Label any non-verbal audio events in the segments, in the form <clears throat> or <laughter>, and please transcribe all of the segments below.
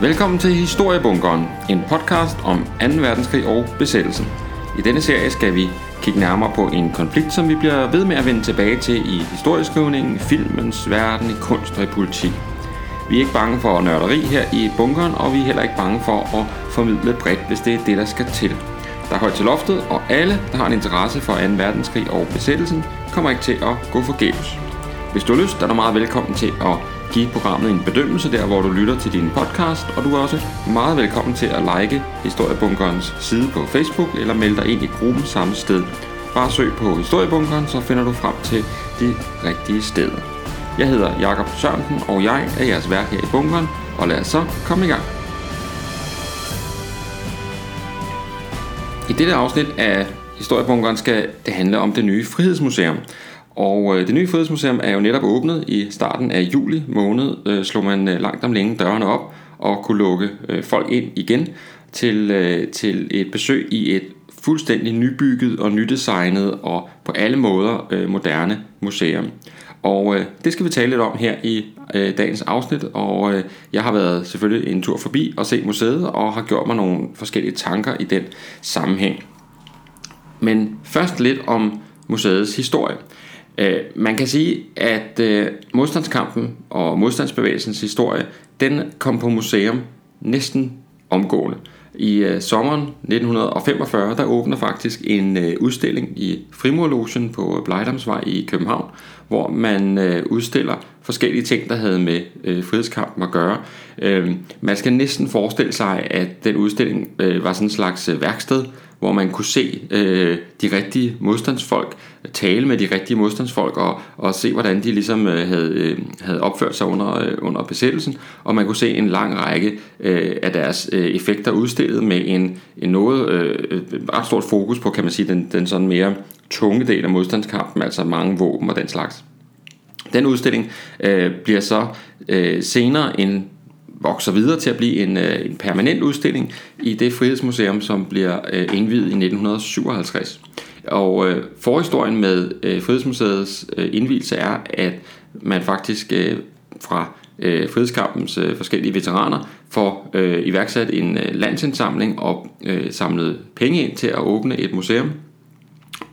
Velkommen til Historiebunkeren, en podcast om 2. verdenskrig og besættelsen. I denne serie skal vi kigge nærmere på en konflikt, som vi bliver ved med at vende tilbage til i historieskrivningen, filmens verden, i kunst og i politik. Vi er ikke bange for nørderi her i bunkeren, og vi er heller ikke bange for at formidle bredt, hvis det er det, der skal til. Der er højt til loftet, og alle, der har en interesse for 2. verdenskrig og besættelsen, kommer ikke til at gå forgæves. Hvis du har lyst, er du meget velkommen til at give programmet en bedømmelse der, hvor du lytter til din podcast, og du er også meget velkommen til at like Historiebunkerens side på Facebook eller melde dig ind i gruppen samme sted. Bare søg på Historiebunkeren, så finder du frem til de rigtige steder. Jeg hedder Jakob Sørensen, og jeg er jeres vært her i bunkeren, og lad os så komme i gang. I dette afsnit af Historiebunkeren skal det handle om det nye Frihedsmuseum. Og øh, det nye Frihedsmuseum er jo netop åbnet i starten af juli måned, øh, slog man øh, langt om længe dørene op og kunne lukke øh, folk ind igen til, øh, til et besøg i et fuldstændig nybygget og nydesignet og på alle måder øh, moderne museum. Og øh, det skal vi tale lidt om her i øh, dagens afsnit, og øh, jeg har været selvfølgelig en tur forbi og set museet og har gjort mig nogle forskellige tanker i den sammenhæng. Men først lidt om museets historie. Øh, man kan sige, at øh, modstandskampen og modstandsbevægelsens historie, den kom på museum næsten omgående. I øh, sommeren 1945, der åbner faktisk en øh, udstilling i Frimurlogen på øh, Blejdamsvej i København, hvor man øh, udstiller forskellige ting, der havde med øh, frihedskampen at gøre. Øh, man skal næsten forestille sig, at den udstilling øh, var sådan en slags øh, værksted, hvor man kunne se øh, de rigtige modstandsfolk, tale med de rigtige modstandsfolk og, og se, hvordan de ligesom øh, havde, øh, havde opført sig under, øh, under besættelsen. Og man kunne se en lang række øh, af deres øh, effekter udstillet med en, en noget øh, ret stort fokus på, kan man sige, den, den sådan mere tunge del af modstandskampen, altså mange våben og den slags. Den udstilling øh, bliver så øh, senere en vokser videre til at blive en, øh, en permanent udstilling i det Frihedsmuseum, som bliver øh, indvidet i 1957. Og øh, forhistorien med øh, Frihedsmuseets øh, indvielse er, at man faktisk øh, fra øh, frihedskampens øh, forskellige veteraner får øh, iværksat en øh, landsindsamling og øh, samlet penge ind til at åbne et museum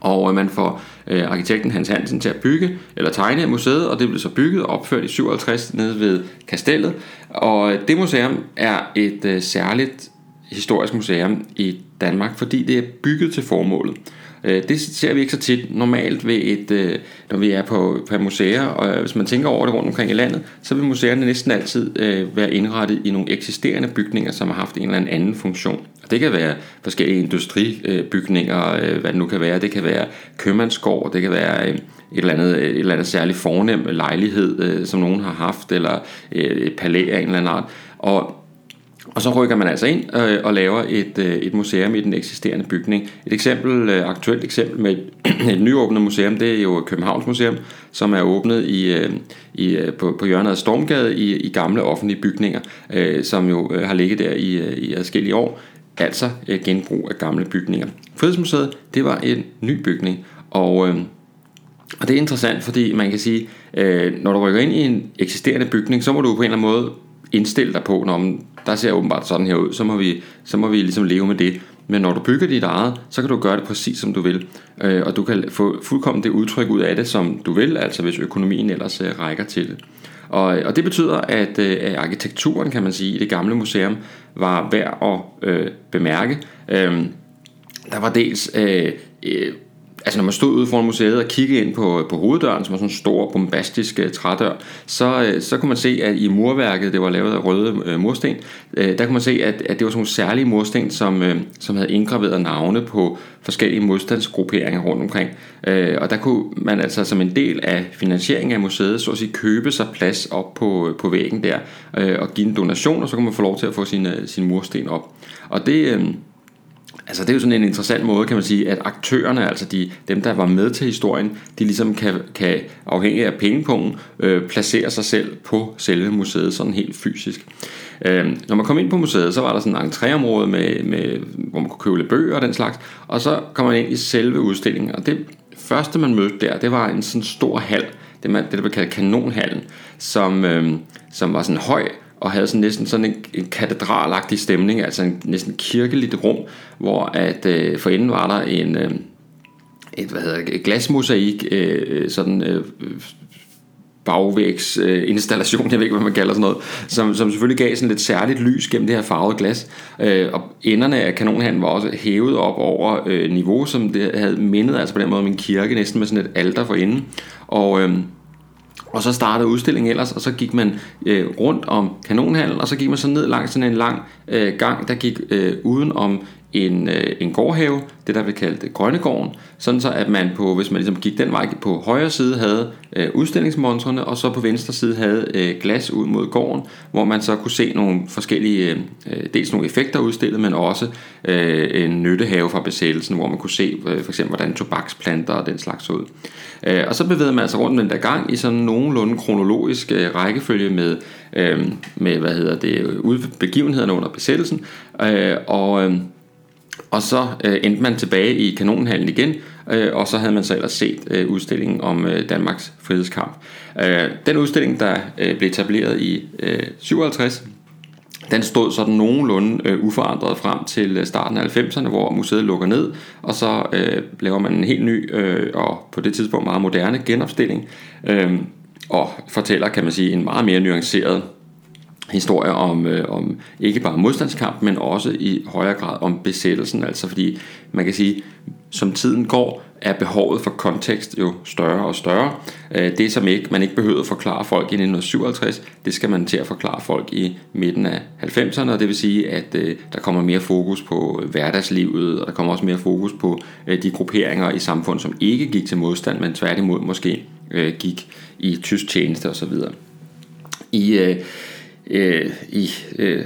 og øh, man får øh, Øh, arkitekten Hans Hansen til at bygge eller tegne museet, og det blev så bygget og opført i 57 nede ved Kastellet. Og øh, det museum er et øh, særligt historisk museum i Danmark, fordi det er bygget til formålet. Øh, det ser vi ikke så tit normalt ved et, øh, når vi er på, på museer, og hvis man tænker over det rundt omkring i landet, så vil museerne næsten altid øh, være indrettet i nogle eksisterende bygninger, som har haft en eller anden funktion. Det kan være forskellige industribygninger, øh, hvad det nu kan være. Det kan være købmandsgård, det kan være et eller andet, et eller andet særligt fornem lejlighed, som nogen har haft, eller et palæ af en eller anden art. Og og så rykker man altså ind øh, og laver et, øh, et museum i den eksisterende bygning. Et eksempel, øh, aktuelt eksempel med et, <clears throat> et nyåbnet museum, det er jo Københavns Museum, som er åbnet i, øh, i, øh, på, på hjørnet af Stormgade i, i gamle offentlige bygninger, øh, som jo øh, har ligget der i, øh, i adskillige år. Altså øh, genbrug af gamle bygninger. Frihedsmuseet, det var en ny bygning, og... Øh, og det er interessant, fordi man kan sige, øh, når du rykker ind i en eksisterende bygning, så må du på en eller anden måde indstille dig på, når der ser åbenbart sådan her ud, så må vi, så må vi ligesom leve med det. Men når du bygger dit eget, så kan du gøre det præcis som du vil. Øh, og du kan få fuldkommen det udtryk ud af det, som du vil, altså hvis økonomien ellers øh, rækker til det. Og, og det betyder, at, øh, at arkitekturen, kan man sige, i det gamle museum var værd at øh, bemærke. Øh, der var dels øh, øh, altså når man stod ude foran museet og kiggede ind på, på hoveddøren, som var sådan en stor, bombastisk uh, trædør, så, uh, så kunne man se, at i murværket, det var lavet af røde uh, mursten, uh, der kunne man se, at, at det var sådan nogle særlige mursten, som, uh, som havde indgraveret navne på forskellige modstandsgrupperinger rundt omkring. Uh, og der kunne man altså som en del af finansieringen af museet, så at sige, købe sig plads op på, på væggen der, uh, og give en donation, og så kunne man få lov til at få sin, uh, sin mursten op. Og det... Uh, Altså det er jo sådan en interessant måde, kan man sige, at aktørerne, altså de, dem, der var med til historien, de ligesom kan, kan afhængig af pengepungen, øh, placere sig selv på selve museet, sådan helt fysisk. Øh, når man kom ind på museet, så var der sådan en entréområde, med, med, hvor man kunne købe lidt bøger og den slags, og så kom man ind i selve udstillingen, og det første, man mødte der, det var en sådan stor hal, det, man, det der blev kaldt kanonhallen, som, øh, som var sådan høj, og havde sådan næsten sådan en, en katedralagtig stemning, altså en næsten kirkeligt rum, hvor at øh, for enden var der en øh, et, hvad hedder, et glasmosaik, øh, øh sådan øh, bagvægsinstallation, øh, installation, jeg ved ikke, hvad man kalder sådan noget, som, som selvfølgelig gav sådan lidt særligt lys gennem det her farvede glas. Øh, og enderne af kanonhanden var også hævet op over øh, niveau, som det havde mindet, altså på den måde om en kirke, næsten med sådan et alter for enden. Og, øh, og så startede udstillingen ellers, og så gik man øh, rundt om kanonhallen, og så gik man så ned langs sådan en lang øh, gang, der gik øh, uden om en, øh, en gårdhave, det der vi kaldte øh, Grønnegården, sådan så at man på, hvis man ligesom gik den vej på højre side havde øh, udstillingsmontrene, og så på venstre side havde øh, glas ud mod gården, hvor man så kunne se nogle forskellige, øh, øh dels nogle effekter udstillet, men også øh, en nyttehave fra besættelsen, hvor man kunne se øh, for eksempel, hvordan tobaksplanter og den slags så ud. Øh, og så bevægede man sig rundt den der gang i sådan nogenlunde kronologisk øh, rækkefølge med, øh, med hvad hedder det, begivenhederne under besættelsen, øh, og øh, og så øh, endte man tilbage i kanonhallen igen, øh, og så havde man så ellers set øh, udstillingen om øh, Danmarks frihedskamp. Øh, den udstilling, der øh, blev etableret i øh, 57, den stod sådan nogenlunde øh, uforandret frem til øh, starten af 90'erne, hvor museet lukker ned, og så øh, laver man en helt ny øh, og på det tidspunkt meget moderne genopstilling, øh, og fortæller, kan man sige, en meget mere nuanceret historier om, øh, om ikke bare modstandskamp, men også i højere grad om besættelsen. Altså fordi man kan sige, som tiden går, er behovet for kontekst jo større og større. Øh, det som ikke, man ikke behøvede at forklare folk i 1957, det skal man til at forklare folk i midten af 90'erne, og det vil sige, at øh, der kommer mere fokus på øh, hverdagslivet, og der kommer også mere fokus på øh, de grupperinger i samfundet, som ikke gik til modstand, men tværtimod måske øh, gik i tysk tjeneste osv. I øh, Øh, i øh,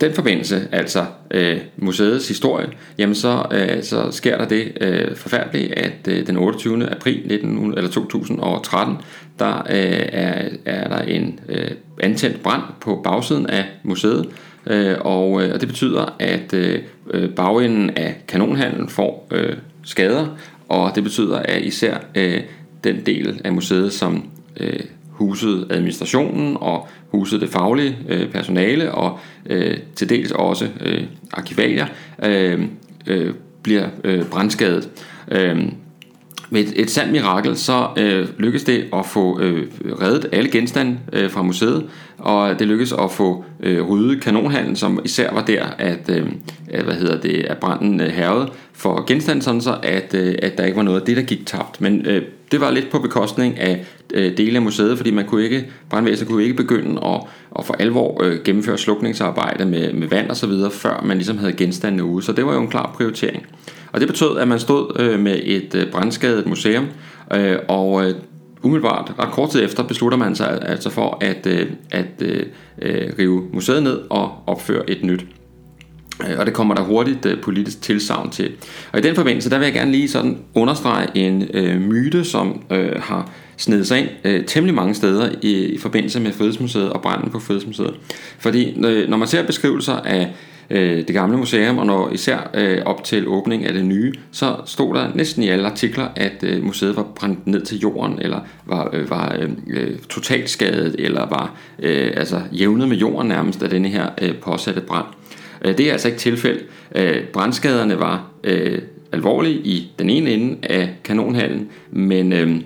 den forbindelse, altså øh, museets historie, jamen så, øh, så sker der det øh, forfærdelige, at øh, den 28. april 19, eller 2013, der øh, er, er der en øh, antændt brand på bagsiden af museet, øh, og, øh, og det betyder, at øh, øh bagenden af kanonhandlen får øh, skader, og det betyder, at især øh, den del af museet, som øh, husede administrationen og husede det faglige øh, personale og øh, til dels også øh, arkivalier øh, øh, bliver øh, brandskadet. Øh, med et, et sandt mirakel, så øh, lykkedes det at få øh, reddet alle genstande øh, fra museet, og det lykkedes at få øh, ryddet kanonhallen, som især var der, at, øh, hvad hedder det, at branden øh, hervede for genstande, sådan så at, øh, at der ikke var noget af det, der gik tabt. Men øh, det var lidt på bekostning af øh, dele af museet, fordi man kunne ikke, brandvæsenet kunne ikke begynde at, at for alvor øh, gennemføre slukningsarbejde med, med vand og så videre, før man ligesom havde genstandene ude. Så det var jo en klar prioritering. Og det betød, at man stod øh, med et øh, brandskadet museum, øh, og øh, umiddelbart, ret kort tid efter, beslutter man sig altså for at, øh, at øh, øh, rive museet ned og opføre et nyt. Øh, og det kommer der hurtigt øh, politisk tilsavn til. Og i den forbindelse, der vil jeg gerne lige sådan understrege en øh, myte, som øh, har snedet sig ind øh, temmelig mange steder i, i forbindelse med Frihedsmuseet og branden på Frihedsmuseet. Fordi øh, når man ser beskrivelser af øh, det gamle museum, og når især øh, op til åbning af det nye, så stod der næsten i alle artikler, at øh, museet var brændt ned til jorden, eller var, øh, var øh, øh, totalt skadet, eller var øh, altså jævnet med jorden nærmest af denne her øh, påsatte brand. Øh, det er altså ikke tilfældet. Øh, brandskaderne var øh, alvorlige i den ene ende af kanonhallen, men øh,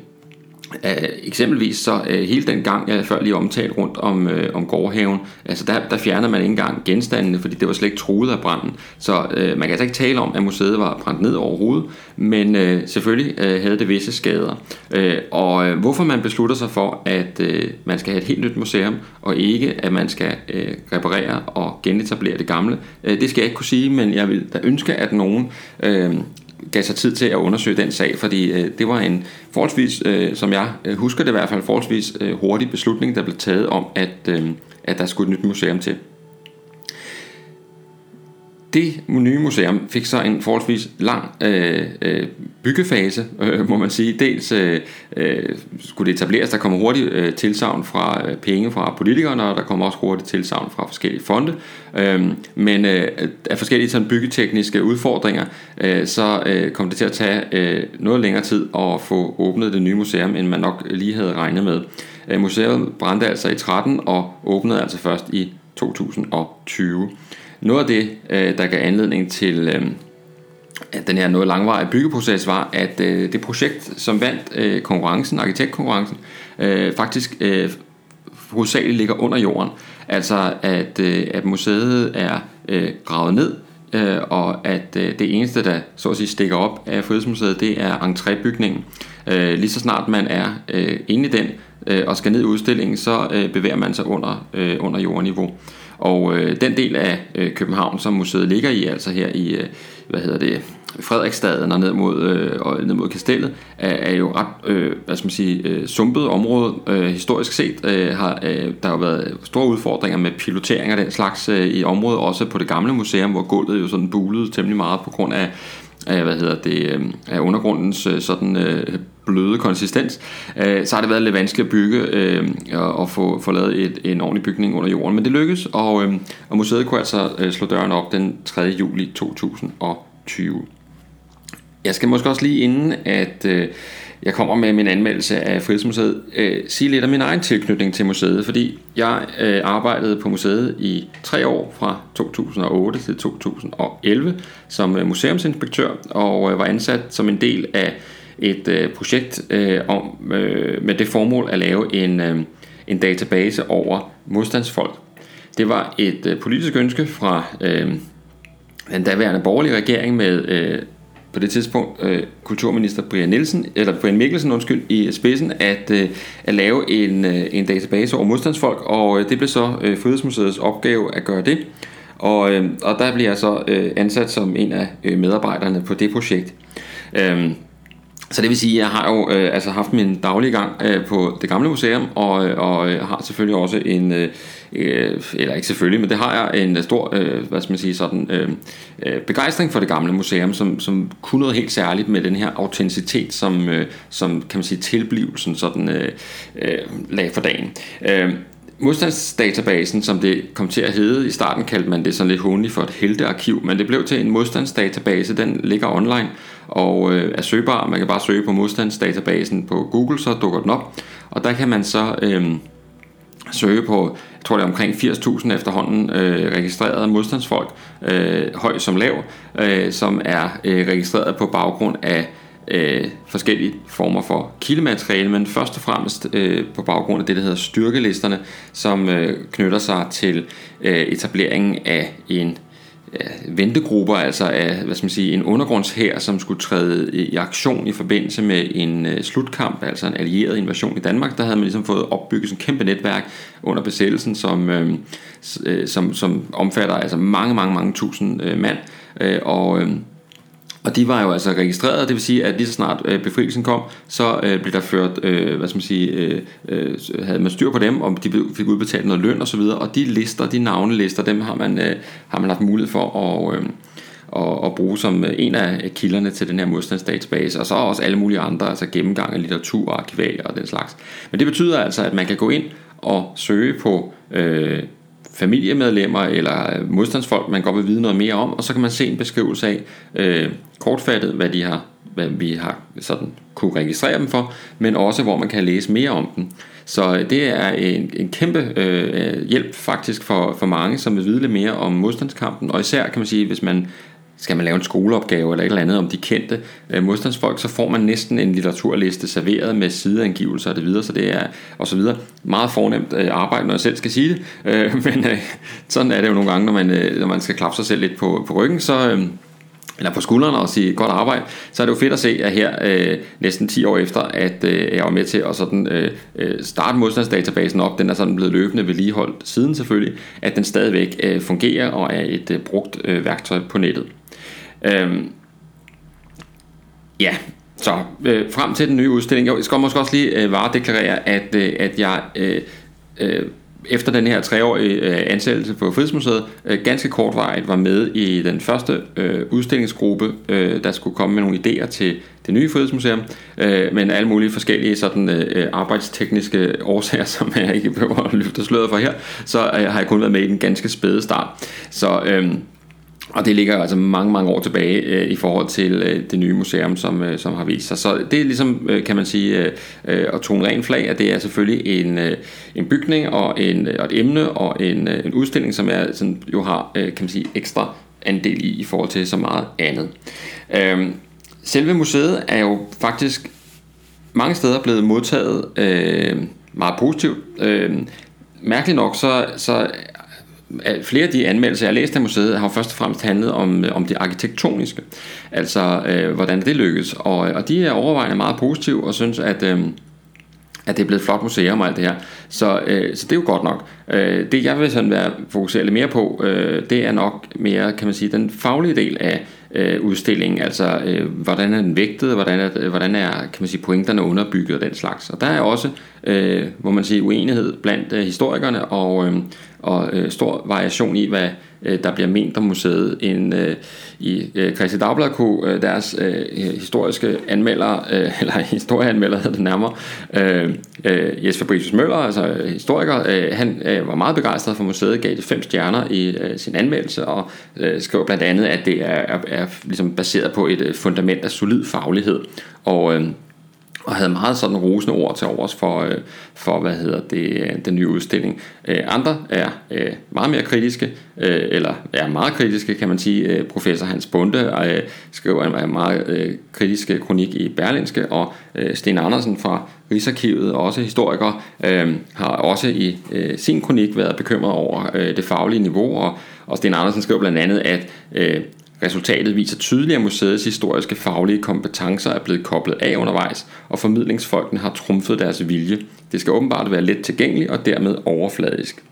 Uh, eksempelvis så uh, hele den gang, jeg før lige omtalt rundt om, uh, om gårdhaven, altså der, der fjernede man ikke engang genstandene, fordi det var slet ikke truet af branden. Så uh, man kan altså ikke tale om, at museet var brændt ned overhovedet, men uh, selvfølgelig uh, havde det visse skader. Uh, og uh, hvorfor man beslutter sig for, at uh, man skal have et helt nyt museum, og ikke at man skal uh, reparere og genetablere det gamle, uh, det skal jeg ikke kunne sige, men jeg vil da ønske, at nogen uh, gav sig tid til at undersøge den sag, fordi øh, det var en forholdsvis, øh, som jeg øh, husker det i hvert fald, forholdsvis øh, hurtig beslutning, der blev taget om, at, øh, at der skulle et nyt museum til. Det nye museum fik så en forholdsvis lang øh, øh, byggefase, øh, må man sige. Dels øh, øh, skulle det etableres, der kommer hurtigt øh, tilsavn fra øh, penge fra politikerne, og der kommer også hurtigt tilsavn fra forskellige fonde. Øh, men øh, af forskellige sådan, byggetekniske udfordringer, øh, så øh, kom det til at tage øh, noget længere tid at få åbnet det nye museum, end man nok lige havde regnet med. Øh, museet brændte altså i 13 og åbnede altså først i 2020. Noget af det, øh, der gav anledning til øh, at den her noget langvarige byggeproces, var, at øh, det projekt, som vandt øh, konkurrencen, arkitektkonkurrencen, øh, faktisk øh, hovedsageligt ligger under jorden. Altså at, øh, at museet er øh, gravet ned, øh, og at øh, det eneste, der så at sige stikker op af Frihedsmuseet, det er entrébygningen. Øh, lige så snart man er øh, inde i den øh, og skal ned i udstillingen, så øh, bevæger man sig under, øh, under jordniveau. Og øh, den del af øh, København, som museet ligger i, altså her i, øh, hvad hedder det, Frederiksstaden og ned mod, øh, og ned mod kastellet, er, er jo ret, øh, hvad skal man sige, øh, sumpet område. Øh, historisk set øh, har øh, der har været store udfordringer med pilotering af den slags øh, i området, også på det gamle museum, hvor gulvet jo sådan bulede temmelig meget på grund af af, hvad hedder det, øhm, af undergrundens øh, sådan øh, bløde konsistens, øh, så har det været lidt vanskeligt at bygge øh, og få, få lavet et, en ordentlig bygning under jorden. Men det lykkedes, og, øh, og museet kunne altså øh, slå døren op den 3. juli 2020. Jeg skal måske også lige inden, at øh, jeg kommer med min anmeldelse af Frihedsmuseet, øh, sige lidt om min egen tilknytning til museet, fordi jeg øh, arbejdede på museet i tre år fra 2008 til 2011 som øh, museumsinspektør og øh, var ansat som en del af et øh, projekt øh, om øh, med det formål at lave en, øh, en database over modstandsfolk. Det var et øh, politisk ønske fra øh, den daværende borgerlige regering med øh, på det tidspunkt øh, kulturminister Brian Nielsen eller Brian Mikkelsen undskyld i spidsen at øh, at lave en øh, en database over modstandsfolk og øh, det blev så øh, Frihedsmuseets opgave at gøre det. Og øh, og der bliver jeg så øh, ansat som en af øh, medarbejderne på det projekt. Øh, så det vil sige, at jeg har jo øh, altså haft min daglige gang øh, på det gamle museum, og, øh, og øh, har selvfølgelig også en, øh, øh, eller ikke selvfølgelig, men det har jeg en øh, stor, øh, hvad skal man sige, sådan, øh, begejstring for det gamle museum, som, som kunne noget helt særligt med den her autenticitet, som, øh, som kan man sige, tilblivelsen sådan øh, øh, lag for dagen. Øh, modstandsdatabasen, som det kom til at hedde. I starten kaldte man det sådan lidt hundigt for et heltearkiv, men det blev til en modstandsdatabase. Den ligger online og øh, er søgbar. Man kan bare søge på modstandsdatabasen på Google, så dukker den op. Og der kan man så øh, søge på, jeg tror det er omkring 80.000 efterhånden øh, registrerede modstandsfolk, øh, høj som lav, øh, som er øh, registreret på baggrund af øh, forskellige former for kildemateriale, men først og fremmest øh, på baggrund af det, der hedder styrkelisterne, som øh, knytter sig til øh, etableringen af en ja, ventegrupper, altså af hvad skal man sige, en undergrundshær, som skulle træde i aktion i forbindelse med en øh, slutkamp, altså en allieret invasion i Danmark. Der havde man ligesom fået opbygget et kæmpe netværk under besættelsen, som, øh, øh, som, som omfatter altså mange, mange, mange tusind øh, mand. Øh, og, øh, og de var jo altså registreret, det vil sige, at lige så snart øh, befrielsen kom, så øh, blev der ført, øh, hvad skal man sige, øh, øh, havde man styr på dem, og de fik udbetalt noget løn osv., og, og de lister, de navnelister, dem har man, øh, har man haft mulighed for at, øh, at, at bruge som en af kilderne til den her modstandsdatabase, og så også alle mulige andre, altså gennemgang af litteratur, arkivalier og den slags. Men det betyder altså, at man kan gå ind og søge på øh, familiemedlemmer eller øh, modstandsfolk, man godt vil vide noget mere om, og så kan man se en beskrivelse af øh, kortfattet, hvad de har hvad vi har sådan kunne registrere dem for, men også hvor man kan læse mere om dem. Så øh, det er en, en kæmpe øh, hjælp faktisk for, for mange, som vil vide lidt mere om modstandskampen, og især kan man sige, hvis man skal man lave en skoleopgave eller et eller andet om de kendte øh, modstandsfolk, så får man næsten en litteraturliste serveret med sideangivelser og det videre, så det er og så videre. Meget fornemt øh, arbejde, når jeg selv skal sige det, øh, <laughs> men øh, sådan er det jo nogle gange, når man, øh, når man skal klappe sig selv lidt på, på ryggen, så... Øh, eller på skuldrene og sige godt arbejde, så er det jo fedt at se, at her øh, næsten 10 år efter, at øh, jeg var med til at sådan, øh, øh, starte modstandsdatabasen op, den er sådan blevet løbende vedligeholdt siden selvfølgelig, at den stadigvæk øh, fungerer og er et øh, brugt øh, værktøj på nettet. Øhm, ja, så øh, frem til den nye udstilling. Jeg skal måske også lige øh, varedeklarere, at, øh, at jeg øh, øh, efter den her treårige øh, ansættelse på Frihedsmuseet, øh, ganske kortvarigt var med i den første øh, udstillingsgruppe, øh, der skulle komme med nogle idéer til det nye Frihedsmuseum, øh, men alle mulige forskellige sådan, øh, arbejdstekniske årsager, <laughs> som jeg ikke behøver at løfte sløret for her, så øh, har jeg kun været med i den ganske spæde start. Så øh, og det ligger altså mange, mange år tilbage øh, i forhold til øh, det nye museum, som, øh, som har vist sig. Så det er ligesom, øh, kan man sige, øh, øh at tone ren flag, at det er selvfølgelig en, øh, en bygning og, en, øh, og et emne og en, øh, en udstilling, som er, sådan, jo har øh, kan man sige, ekstra andel i i forhold til så meget andet. Øh, selve museet er jo faktisk mange steder blevet modtaget øh, meget positivt. Øh, mærkeligt nok, så, så flere af de anmeldelser, jeg har læst af museet, har først og fremmest handlet om, øh, om det arkitektoniske. Altså, øh, hvordan det lykkes. Og, øh, og de er overvejende meget positive og synes, at... Øh, at det er blevet et flot museum og alt det her. Så, øh, så det er jo godt nok. Øh, det jeg vil sådan være fokusere lidt mere på, øh, det er nok mere, kan man sige, den faglige del af øh, udstillingen. Altså, øh, hvordan er den vægtet, hvordan er, øh, hvordan er kan man sige, pointerne underbygget og den slags. Og der er også, øh, hvor man siger, uenighed blandt øh, historikerne og, øh, og øh, stor variation i, hvad øh, der bliver ment om museet. En, øh, I øh, Christi Dagblad kunne øh, deres øh, historiske anmelder, øh, <laughs> eller historieanmelder hedder det nærmere, øh, øh, Jesper Fabricius Møller, altså øh, historiker, øh, han øh, var meget begejstret for museet, gav det fem stjerner i øh, sin anmeldelse, og øh, skrev blandt andet, at det er, er, er ligesom baseret på et øh, fundament af solid faglighed. Og øh, og havde meget sådan rosende ord til overs for, øh, for hvad hedder det, øh, den nye udstilling. Øh, andre er øh, meget mere kritiske, øh, eller er meget kritiske, kan man sige. Øh, professor Hans Bunde øh, skriver en meget øh, kritisk kronik i Berlinske, og øh, Sten Andersen fra Rigsarkivet, også historiker, øh, har også i øh, sin kronik været bekymret over øh, det faglige niveau, og, og Sten Andersen skriver blandt andet, at øh, Resultatet viser tydeligt, at museets historiske faglige kompetencer er blevet koblet af undervejs, og formidlingsfolkene har trumfet deres vilje. Det skal åbenbart være let tilgængeligt og dermed overfladisk.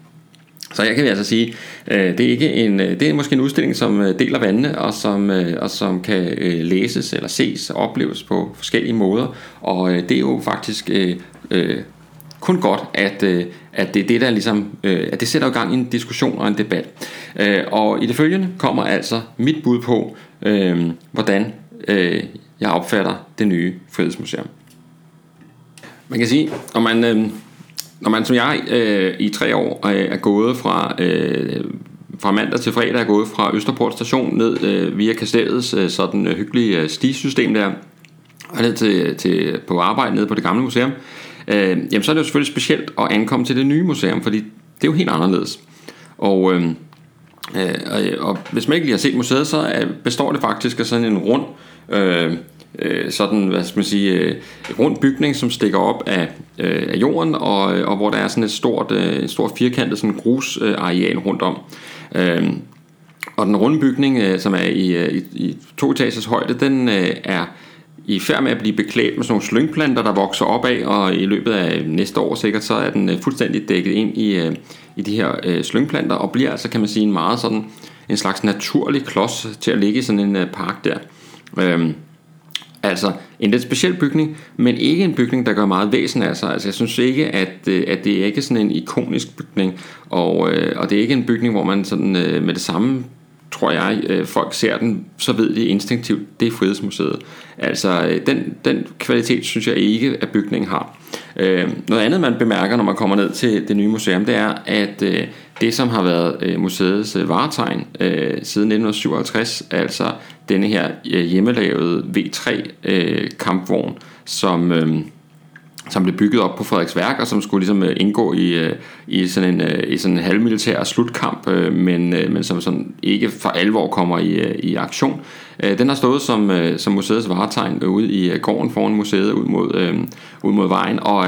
Så jeg kan altså sige, øh, det er ikke en, øh, det er måske en udstilling, som øh, deler vandene, og som, og som kan læses eller ses og opleves på forskellige måder. Og det er jo faktisk kun godt, at, at det er det, der ligesom, øh, at det sætter i gang i en diskussion og en debat. Øh, og i det følgende kommer altså mit bud på, øh, hvordan øh, jeg opfatter det nye Frihedsmuseum. Man kan sige, når man, øh, når man som jeg øh, i tre år øh, er gået fra, øh, fra mandag til fredag, er gået fra Østerport station ned øh, via Kastellets øh, sådan øh, hyggelige øh, stisystem der, og ned til, til, på arbejde nede på det gamle museum, øh, øh, jamen så er det jo selvfølgelig specielt at ankomme til det nye museum, fordi det er jo helt anderledes. Og, øhm, øh, og, og hvis man ikke lige har set museet, så består det faktisk af sådan en rund, øh, øh, sådan, hvad skal man sige, øh, rund bygning, som stikker op af, øh, af jorden, og, øh, og hvor der er sådan et stort, øh, stor firkantet sådan grusareal rundt om. Øh, og den runde bygning, øh, som er i, øh, i, i to etagers højde, den øh, er i færd med at blive beklædt med sådan nogle slyngplanter, der vokser op af, og i løbet af næste år sikkert, så er den øh, fuldstændig dækket ind i, øh, i de her øh, slyngplanter, og bliver altså, kan man sige, en meget sådan, en slags naturlig klods til at ligge i sådan en park der. Øhm, altså en lidt speciel bygning, men ikke en bygning, der gør meget væsen af sig. Altså jeg synes ikke, at, at det er ikke sådan en ikonisk bygning, og, og det er ikke en bygning, hvor man sådan med det samme tror jeg, øh, folk ser den, så ved de instinktivt, det er Frihedsmuseet. Altså, øh, den, den kvalitet synes jeg ikke, at bygningen har. Øh, noget andet, man bemærker, når man kommer ned til det nye museum, det er, at øh, det, som har været øh, museets øh, varetegn siden 1957, altså denne her hjemmelavede V3 kampvogn, som som blev bygget op på Frederiksværk, og som skulle ligesom øh, indgå i, øh, i sådan en, øh, i sådan en halvmilitær slutkamp, men, men som sådan ikke for alvor kommer i, i aktion. Den har stået som, som museets varetegn ude i gården foran museet ud mod, ud mod vejen, og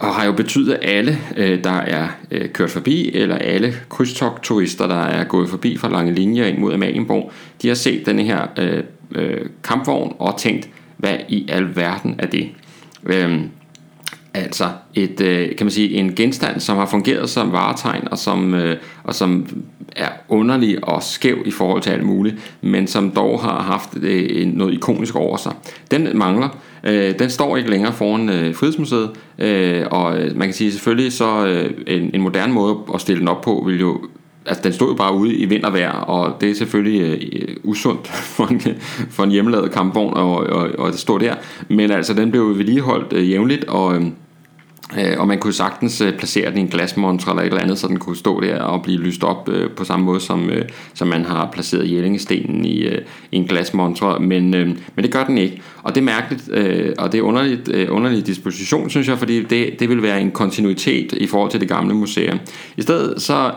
og har jo betydet, at alle, der er kørt forbi, eller alle krydstogturister, der er gået forbi fra lange linjer ind mod Amalienborg, de har set denne her kampvogn og tænkt, hvad i alverden er det? Øhm, altså et, øh, kan man sige, en genstand, som har fungeret som varetegn, og som, øh, og som er underlig og skæv i forhold til alt muligt, men som dog har haft øh, noget ikonisk over sig. Den mangler. Øh, den står ikke længere foran øh, Frihedsmuseet, øh, og øh, man kan sige selvfølgelig, så øh, en, en moderne måde at stille den op på, vil jo altså den stod jo bare ude i vind og vejr, og det er selvfølgelig øh, øh usundt <laughs> for en, for en hjemmelavet kampvogn og, og, og det står der. Men altså, den blev vedligeholdt øh, jævnligt, og, Øh, Øh, og man kunne sagtens øh, placere den i en glasmontre eller et eller andet, så den kunne stå der og blive lyst op øh, på samme måde, som, som man har placeret Jellingestenen i, i en glasmontre, men, men det gør den ikke. Og det er mærkeligt, og det er underligt, underlig disposition, synes jeg, fordi det, det vil være en kontinuitet i forhold til det gamle museum. I stedet så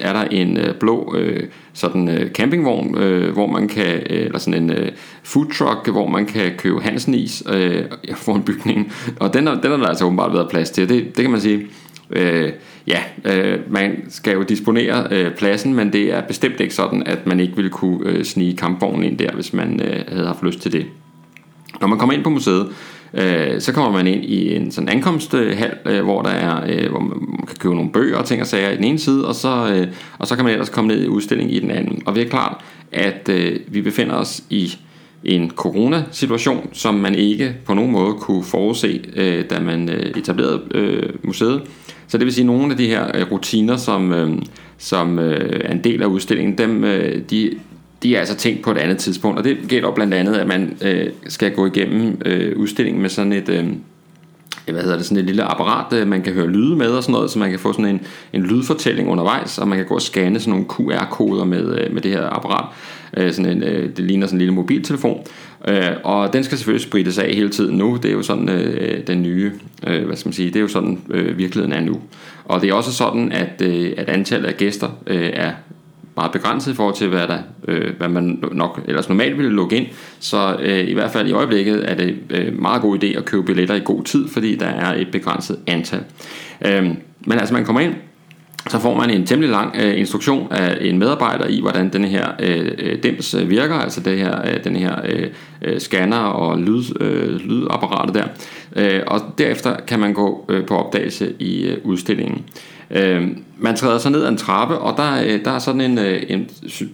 er der en blå øh, sådan øh, campingvogn, øh, hvor man kan, øh, eller sådan en øh, food truck, hvor man kan købe Hansenis øh, <laughs> for en bygning, og den, er, den er der altså åbenbart været plads til. Det, det kan man sige, øh, ja, øh, man skal jo disponere øh, pladsen, men det er bestemt ikke sådan, at man ikke ville kunne øh, snige kampvognen ind der, hvis man øh, havde haft lyst til det. Når man kommer ind på museet, øh, så kommer man ind i en sådan ankomsthal, øh, hvor der er, øh, hvor man kan købe nogle bøger og ting og sager i den ene side, og så, øh, og så kan man ellers komme ned i udstillingen i den anden. Og det er klart, at øh, vi befinder os i en coronasituation, som man ikke på nogen måde kunne forudse, øh, da man øh, etablerede øh, museet. Så det vil sige, at nogle af de her øh, rutiner, som, øh, som øh, er en del af udstillingen, dem, øh, de, de er altså tænkt på et andet tidspunkt, og det gælder blandt andet, at man øh, skal gå igennem øh, udstillingen med sådan et... Øh, hvad hedder det, sådan et lille apparat, øh, man kan høre lyde med og sådan noget, så man kan få sådan en, en lydfortælling undervejs, og man kan gå og scanne sådan nogle QR-koder med, øh, med det her apparat. Øh, sådan en, øh, det ligner sådan en lille mobiltelefon, øh, og den skal selvfølgelig sprittes af hele tiden nu. Det er jo sådan øh, den nye, hvad skal man sige, det er jo sådan virkeligheden er nu. Og det er også sådan, at, at antallet af gæster er meget begrænset i forhold til, hvad, der, øh, hvad man nok ellers normalt ville lukke ind. Så øh, i hvert fald i øjeblikket er det øh, meget god idé at købe billetter i god tid, fordi der er et begrænset antal. Øh, men altså man kommer ind, så får man en temmelig lang øh, instruktion af en medarbejder i, hvordan den her øh, øh dims øh, virker, altså det her, øh, den her øh, øh, scanner og lyd, øh, lydapparatet der. Øh, og derefter kan man gå øh, på opdagelse i øh, udstillingen. Øh, Øh, man træder så ned ad en trappe, og der, øh, der er sådan en, øh, en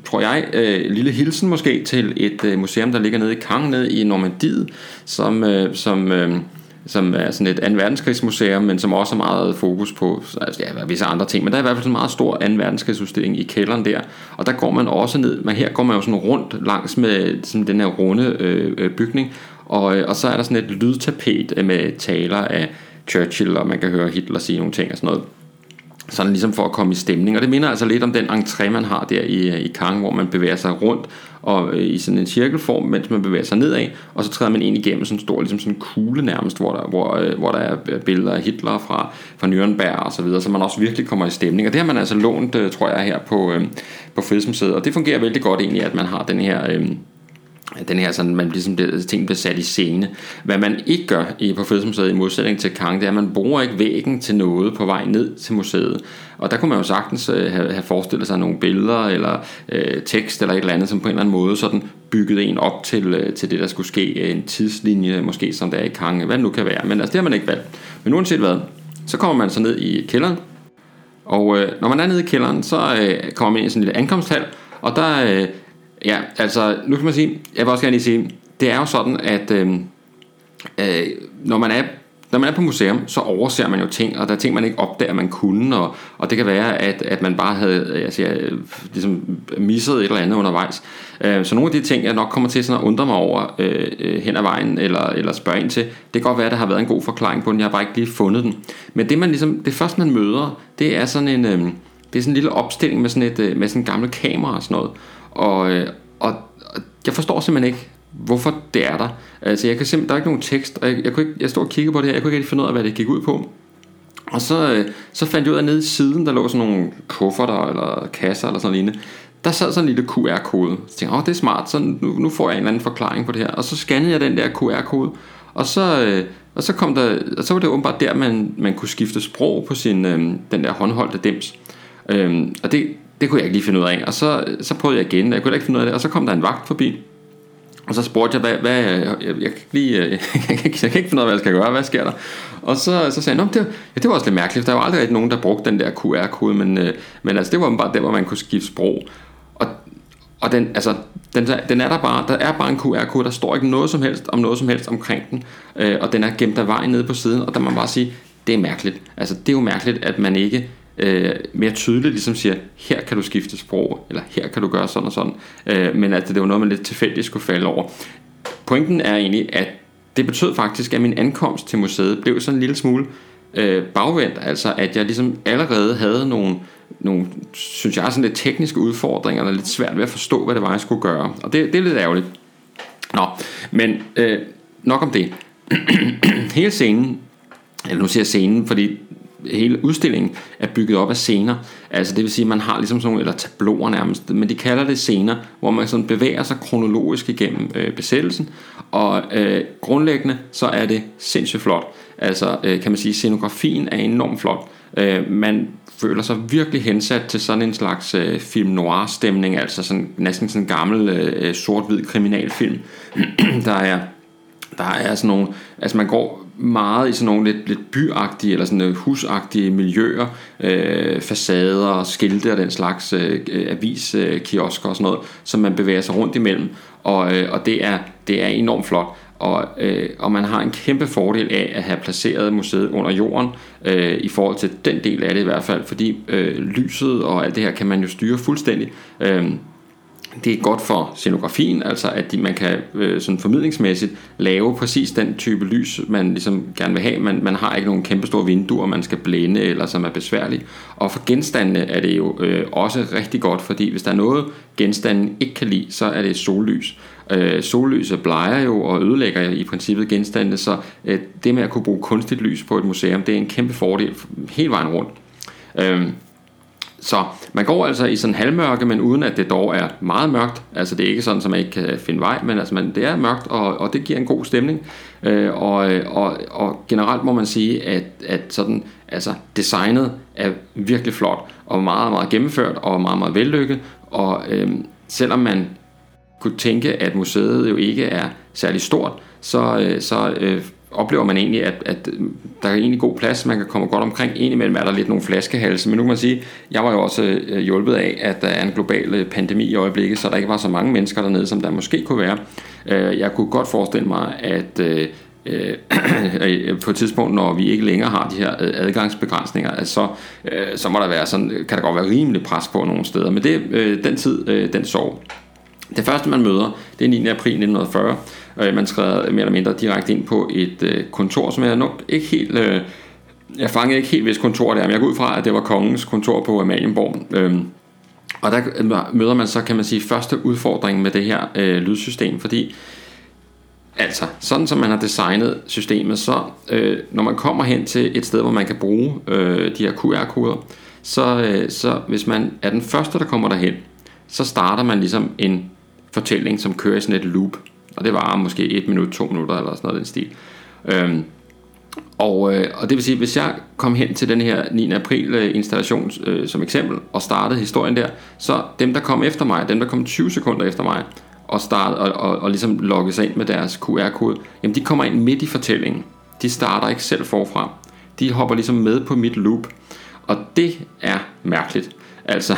tror jeg, øh, en lille hilsen måske til et museum, der ligger nede i Kang, nede i Normandiet, som, som, som er sådan et 2. verdenskrigsmuseum, men som også har meget fokus på altså, ja, visse andre ting. Men der er i hvert fald sådan en meget stor 2. verdenskrigsudstilling i kælderen der, og der går man også ned, men her går man jo sådan rundt langs med sådan den her runde øh, bygning, og, og så er der sådan et lydtapet med taler af Churchill, og man kan høre Hitler sige nogle ting og sådan noget sådan ligesom for at komme i stemning. Og det minder altså lidt om den entré, man har der i, i Kang, hvor man bevæger sig rundt og øh, i sådan en cirkelform, mens man bevæger sig nedad, og så træder man ind igennem sådan en stor ligesom sådan en kugle nærmest, hvor der, hvor, øh, hvor der er billeder af Hitler fra, fra Nürnberg og så videre, så man også virkelig kommer i stemning. Og det har man altså lånt, øh, tror jeg, her på, øh, på Frihedsmuseet, og det fungerer vældig godt egentlig, at man har den her... Øh, den her sådan, man ligesom det, ting bliver sat i scene. Hvad man ikke gør i, på Fødselsmuseet i modsætning til Kang, det er, at man bruger ikke væggen til noget på vej ned til museet. Og der kunne man jo sagtens øh, have, have forestillet sig nogle billeder, eller øh, tekst, eller et eller andet, som på en eller anden måde sådan bygget en op til, øh, til det, der skulle ske. Øh, en tidslinje, måske som der er i Kang, hvad det nu kan være. Men altså, det har man ikke valgt. Men uanset hvad, så kommer man så ned i kælderen, og øh, når man er nede i kælderen, så øh, kommer man ind i sådan en lille ankomsthal, og der øh, Ja, altså nu kan man sige, jeg vil også gerne lige sige, det er jo sådan, at øh, øh, når man er når man er på museum, så overser man jo ting, og der er ting, man ikke opdager, man kunne, og, og det kan være, at, at man bare havde altså, jeg, ligesom misset et eller andet undervejs. Øh, så nogle af de ting, jeg nok kommer til sådan at undre mig over øh, øh, hen ad vejen, eller, eller spørge ind til, det kan godt være, at der har været en god forklaring på den, jeg har bare ikke lige fundet den. Men det, man ligesom, det første, man møder, det er sådan en, øh, det er sådan en lille opstilling med sådan et øh, med sådan en gammel kamera og sådan noget. Og, øh, og, og jeg forstår simpelthen ikke, hvorfor det er der. Altså, jeg kan simpelthen, der er ikke nogen tekst, og jeg, jeg, kunne ikke, jeg stod og kiggede på det her, jeg kunne ikke rigtig finde ud af, hvad det gik ud på. Og så, øh, så fandt jeg ud af, at nede i siden, der lå sådan nogle kufferter eller kasser eller sådan noget der sad sådan en lille QR-kode. Så tænkte jeg, åh, det er smart, så nu, nu får jeg en eller anden forklaring på det her. Og så scannede jeg den der QR-kode, og så, øh, og så, kom der, og så var det åbenbart der, man, man kunne skifte sprog på sin, øh, den der håndholdte dims. Øhm, og det, det kunne jeg ikke lige finde ud af. Og så, så prøvede jeg igen, jeg kunne ikke finde ud af det. Og så kom der en vagt forbi, og så spurgte jeg, hvad, hvad jeg, jeg, jeg, kan lige, jeg, øh, <laughs> jeg, kan, jeg kan ikke finde ud af, hvad jeg skal gøre, hvad sker der? Og så, så sagde han, det, ja, det var også lidt mærkeligt, der var aldrig nogen, der brugte den der QR-kode, men, øh, men altså, det var bare der, hvor man kunne skifte sprog. Og, og den, altså, den, den er der bare, der er bare en QR-kode, der står ikke noget som helst om noget som helst omkring den, øh, og den er gemt af vejen nede på siden, og der må man bare sige, det er mærkeligt. Altså, det er jo mærkeligt, at man ikke øh, mere tydeligt ligesom siger, her kan du skifte sprog, eller her kan du gøre sådan og sådan. Øh, men at det var noget, man lidt tilfældigt skulle falde over. Pointen er egentlig, at det betød faktisk, at min ankomst til museet blev sådan en lille smule øh, bagvendt, altså at jeg ligesom allerede havde nogle, nogle, synes jeg, sådan lidt tekniske udfordringer, eller lidt svært ved at forstå, hvad det var, jeg skulle gøre. Og det, det er lidt ærgerligt. Nå, men øh, nok om det. <clears throat> Hele scenen, eller nu siger jeg scenen, fordi hele udstillingen er bygget op af scener. Altså det vil sige, at man har ligesom sådan nogle, eller tabloer nærmest, men de kalder det scener, hvor man sådan bevæger sig kronologisk igennem øh, besættelsen. Og øh, grundlæggende så er det sindssygt flot. Altså øh, kan man sige, scenografien er enormt flot. Øh, man føler sig virkelig hensat til sådan en slags øh, film noir stemning, altså sådan, næsten sådan en gammel øh, sort-hvid kriminalfilm. <clears throat> der er der er sådan nogle, altså man går meget i sådan nogle lidt, lidt byagtige eller sådan husagtige miljøer, øh, facader, skilte og den slags øh, aviskiosker og sådan noget, som man bevæger sig rundt imellem, og, øh, og det, er, det er enormt flot. Og, øh, og man har en kæmpe fordel af at have placeret museet under jorden, øh, i forhold til den del af det i hvert fald, fordi øh, lyset og alt det her kan man jo styre fuldstændig. Øh, det er godt for scenografien, altså at de, man kan øh, sådan formidlingsmæssigt lave præcis den type lys, man ligesom gerne vil have. Man, man har ikke nogen kæmpe store vinduer, man skal blænde eller som er besværlige. Og for genstandene er det jo øh, også rigtig godt, fordi hvis der er noget genstanden ikke kan lide, så er det sollys. Øh, sollyset bleger jo og ødelægger i princippet genstandene, så øh, det med at kunne bruge kunstigt lys på et museum, det er en kæmpe fordel hele vejen rundt. Øh, så man går altså i sådan halvmørke, men uden at det dog er meget mørkt. Altså det er ikke sådan, at man ikke kan finde vej, men altså man, det er mørkt, og, og det giver en god stemning. Øh, og, og, og generelt må man sige, at, at sådan, altså designet er virkelig flot, og meget, meget gennemført, og meget, meget vellykket. Og øh, selvom man kunne tænke, at museet jo ikke er særlig stort, så, øh, så øh, oplever man egentlig, at, at der er egentlig god plads, man kan komme godt omkring. Indimellem er der lidt nogle flaskehalse, men nu kan man sige, jeg var jo også øh, hjulpet af, at der er en global øh, pandemi i øjeblikket, så der ikke var så mange mennesker dernede, som der måske kunne være. Øh, jeg kunne godt forestille mig, at <clears throat> på et tidspunkt, når vi ikke længere har de her adgangsbegrænsninger, altså, så, så må der være sådan, kan der godt være rimelig pres på nogle steder. Men det, den tid, den sov. Det første, man møder, det er 9. april 1940, Øh, man skred mere eller mindre direkte ind på et øh, kontor, som jeg nok ikke helt... Øh, jeg fangede ikke helt, hvis kontor det er, men jeg går ud fra, at det var kongens kontor på Amalienborg. Øh, og der møder man så, kan man sige, første udfordring med det her øh, lydsystem, fordi altså, sådan som man har designet systemet, så øh, når man kommer hen til et sted, hvor man kan bruge øh, de her QR-koder, så, øh, så hvis man er den første, der kommer derhen, så starter man ligesom en fortælling, som kører i sådan et loop. Og det var måske et minut, to minutter eller sådan noget den stil. Øhm, og, øh, og det vil sige, hvis jeg kom hen til den her 9. april øh, installation øh, som eksempel, og startede historien der, så dem der kom efter mig, dem der kom 20 sekunder efter mig, og, start, og, og, og ligesom logge sig ind med deres QR-kode, jamen de kommer ind midt i fortællingen. De starter ikke selv forfra. De hopper ligesom med på mit loop. Og det er mærkeligt. Altså,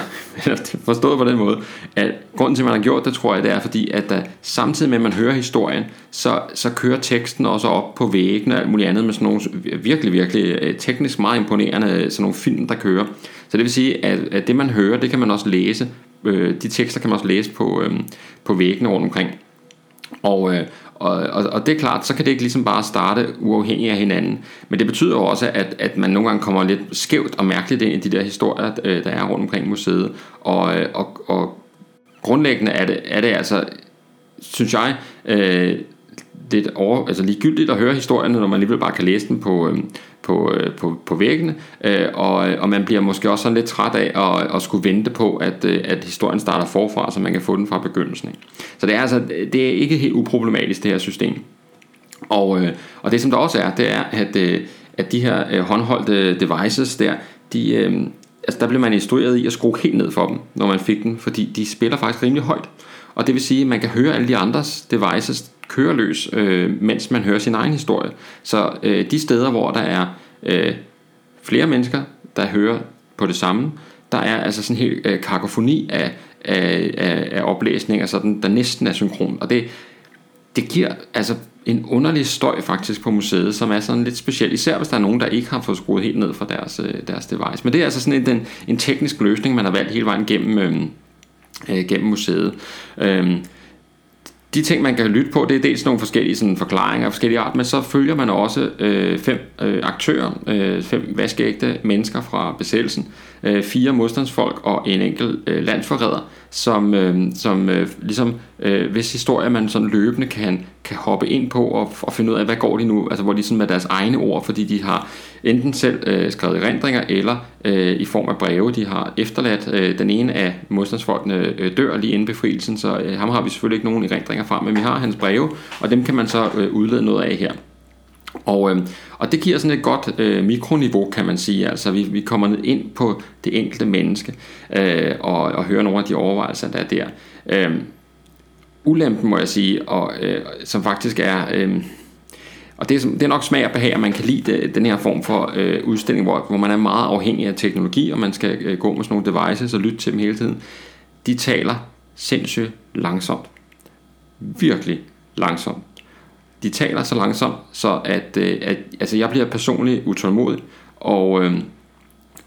forstået på den måde, at grunden til, at man har gjort det, tror jeg, det er fordi, at der, samtidig med, at man hører historien, så, så kører teksten også op på væggene og alt muligt andet med sådan nogle virkelig, virkelig øh, teknisk meget imponerende øh, sådan nogle film, der kører. Så det vil sige, at, at det man hører, det kan man også læse. Øh, de tekster kan man også læse på, øh, på væggene rundt omkring. Og, øh, og, og, og det er klart, så kan det ikke ligesom bare starte uafhængigt af hinanden. Men det betyder jo også, at, at man nogle gange kommer lidt skævt og mærkeligt ind i de der historier, øh, der er rundt omkring museet. Og, øh, og, og grundlæggende er det, er det altså, synes jeg, øh, lidt over, altså ligegyldigt at høre historien, når man alligevel bare kan læse den på, øh, på, øh, på, på væggene, øh, og, øh, og man bliver måske også sådan lidt træt af at, at skulle vente på, at, øh, at historien starter forfra, så man kan få den fra begyndelsen. Så det er altså det er ikke helt uproblematisk, det her system. Og, øh, og det som der også er, det er, at, øh, at de her øh, håndholdte devices der, de, øh, altså der bliver man instrueret i at skrue helt ned for dem, når man fik den, fordi de spiller faktisk rimelig højt. Og det vil sige, at man kan høre alle de andres devices kører løs, øh, mens man hører sin egen historie. Så øh, de steder, hvor der er øh, flere mennesker, der hører på det samme, der er altså sådan en helt øh, kakofoni af, af, af, af oplæsninger, sådan, altså der næsten er synkron. Og det, det giver altså en underlig støj faktisk på museet, som er sådan lidt speciel, især hvis der er nogen, der ikke har fået skruet helt ned fra deres, øh, deres device. Men det er altså sådan en, en, en teknisk løsning, man har valgt hele vejen gennem, øh, øh gennem museet. Øh, de ting, man kan lytte på, det er dels nogle forskellige sådan, forklaringer af forskellige art, men så følger man også øh, fem øh, aktører, øh, fem vaskeægte mennesker fra besættelsen, øh, fire modstandsfolk og en enkelt øh, landsforræder, som, øh, som øh, ligesom, øh, hvis historie man sådan løbende kan, kan hoppe ind på og, og finde ud af, hvad går de nu, altså hvor de sådan med deres egne ord, fordi de har enten selv øh, skrevet erindringer, eller øh, i form af breve, de har efterladt. Øh, den ene af modstandsfolkene øh, dør lige inden befrielsen, så øh, ham har vi selvfølgelig ikke nogen erindringer fra, men vi har hans breve, og dem kan man så øh, udlede noget af her. Og, øh, og det giver sådan et godt øh, mikroniveau, kan man sige. Altså vi, vi kommer ned ind på det enkelte menneske øh, og, og hører nogle af de overvejelser, der er der. Øh, ulempen, må jeg sige, og, øh, som faktisk er... Øh, og det er, det er nok smag og behag, at man kan lide det, den her form for øh, udstilling, hvor, hvor man er meget afhængig af teknologi, og man skal øh, gå med sådan nogle devices og lytte til dem hele tiden. De taler sindssygt langsomt. Virkelig langsomt de taler så langsomt, så at, øh, at altså jeg bliver personligt utålmodig, og, øh,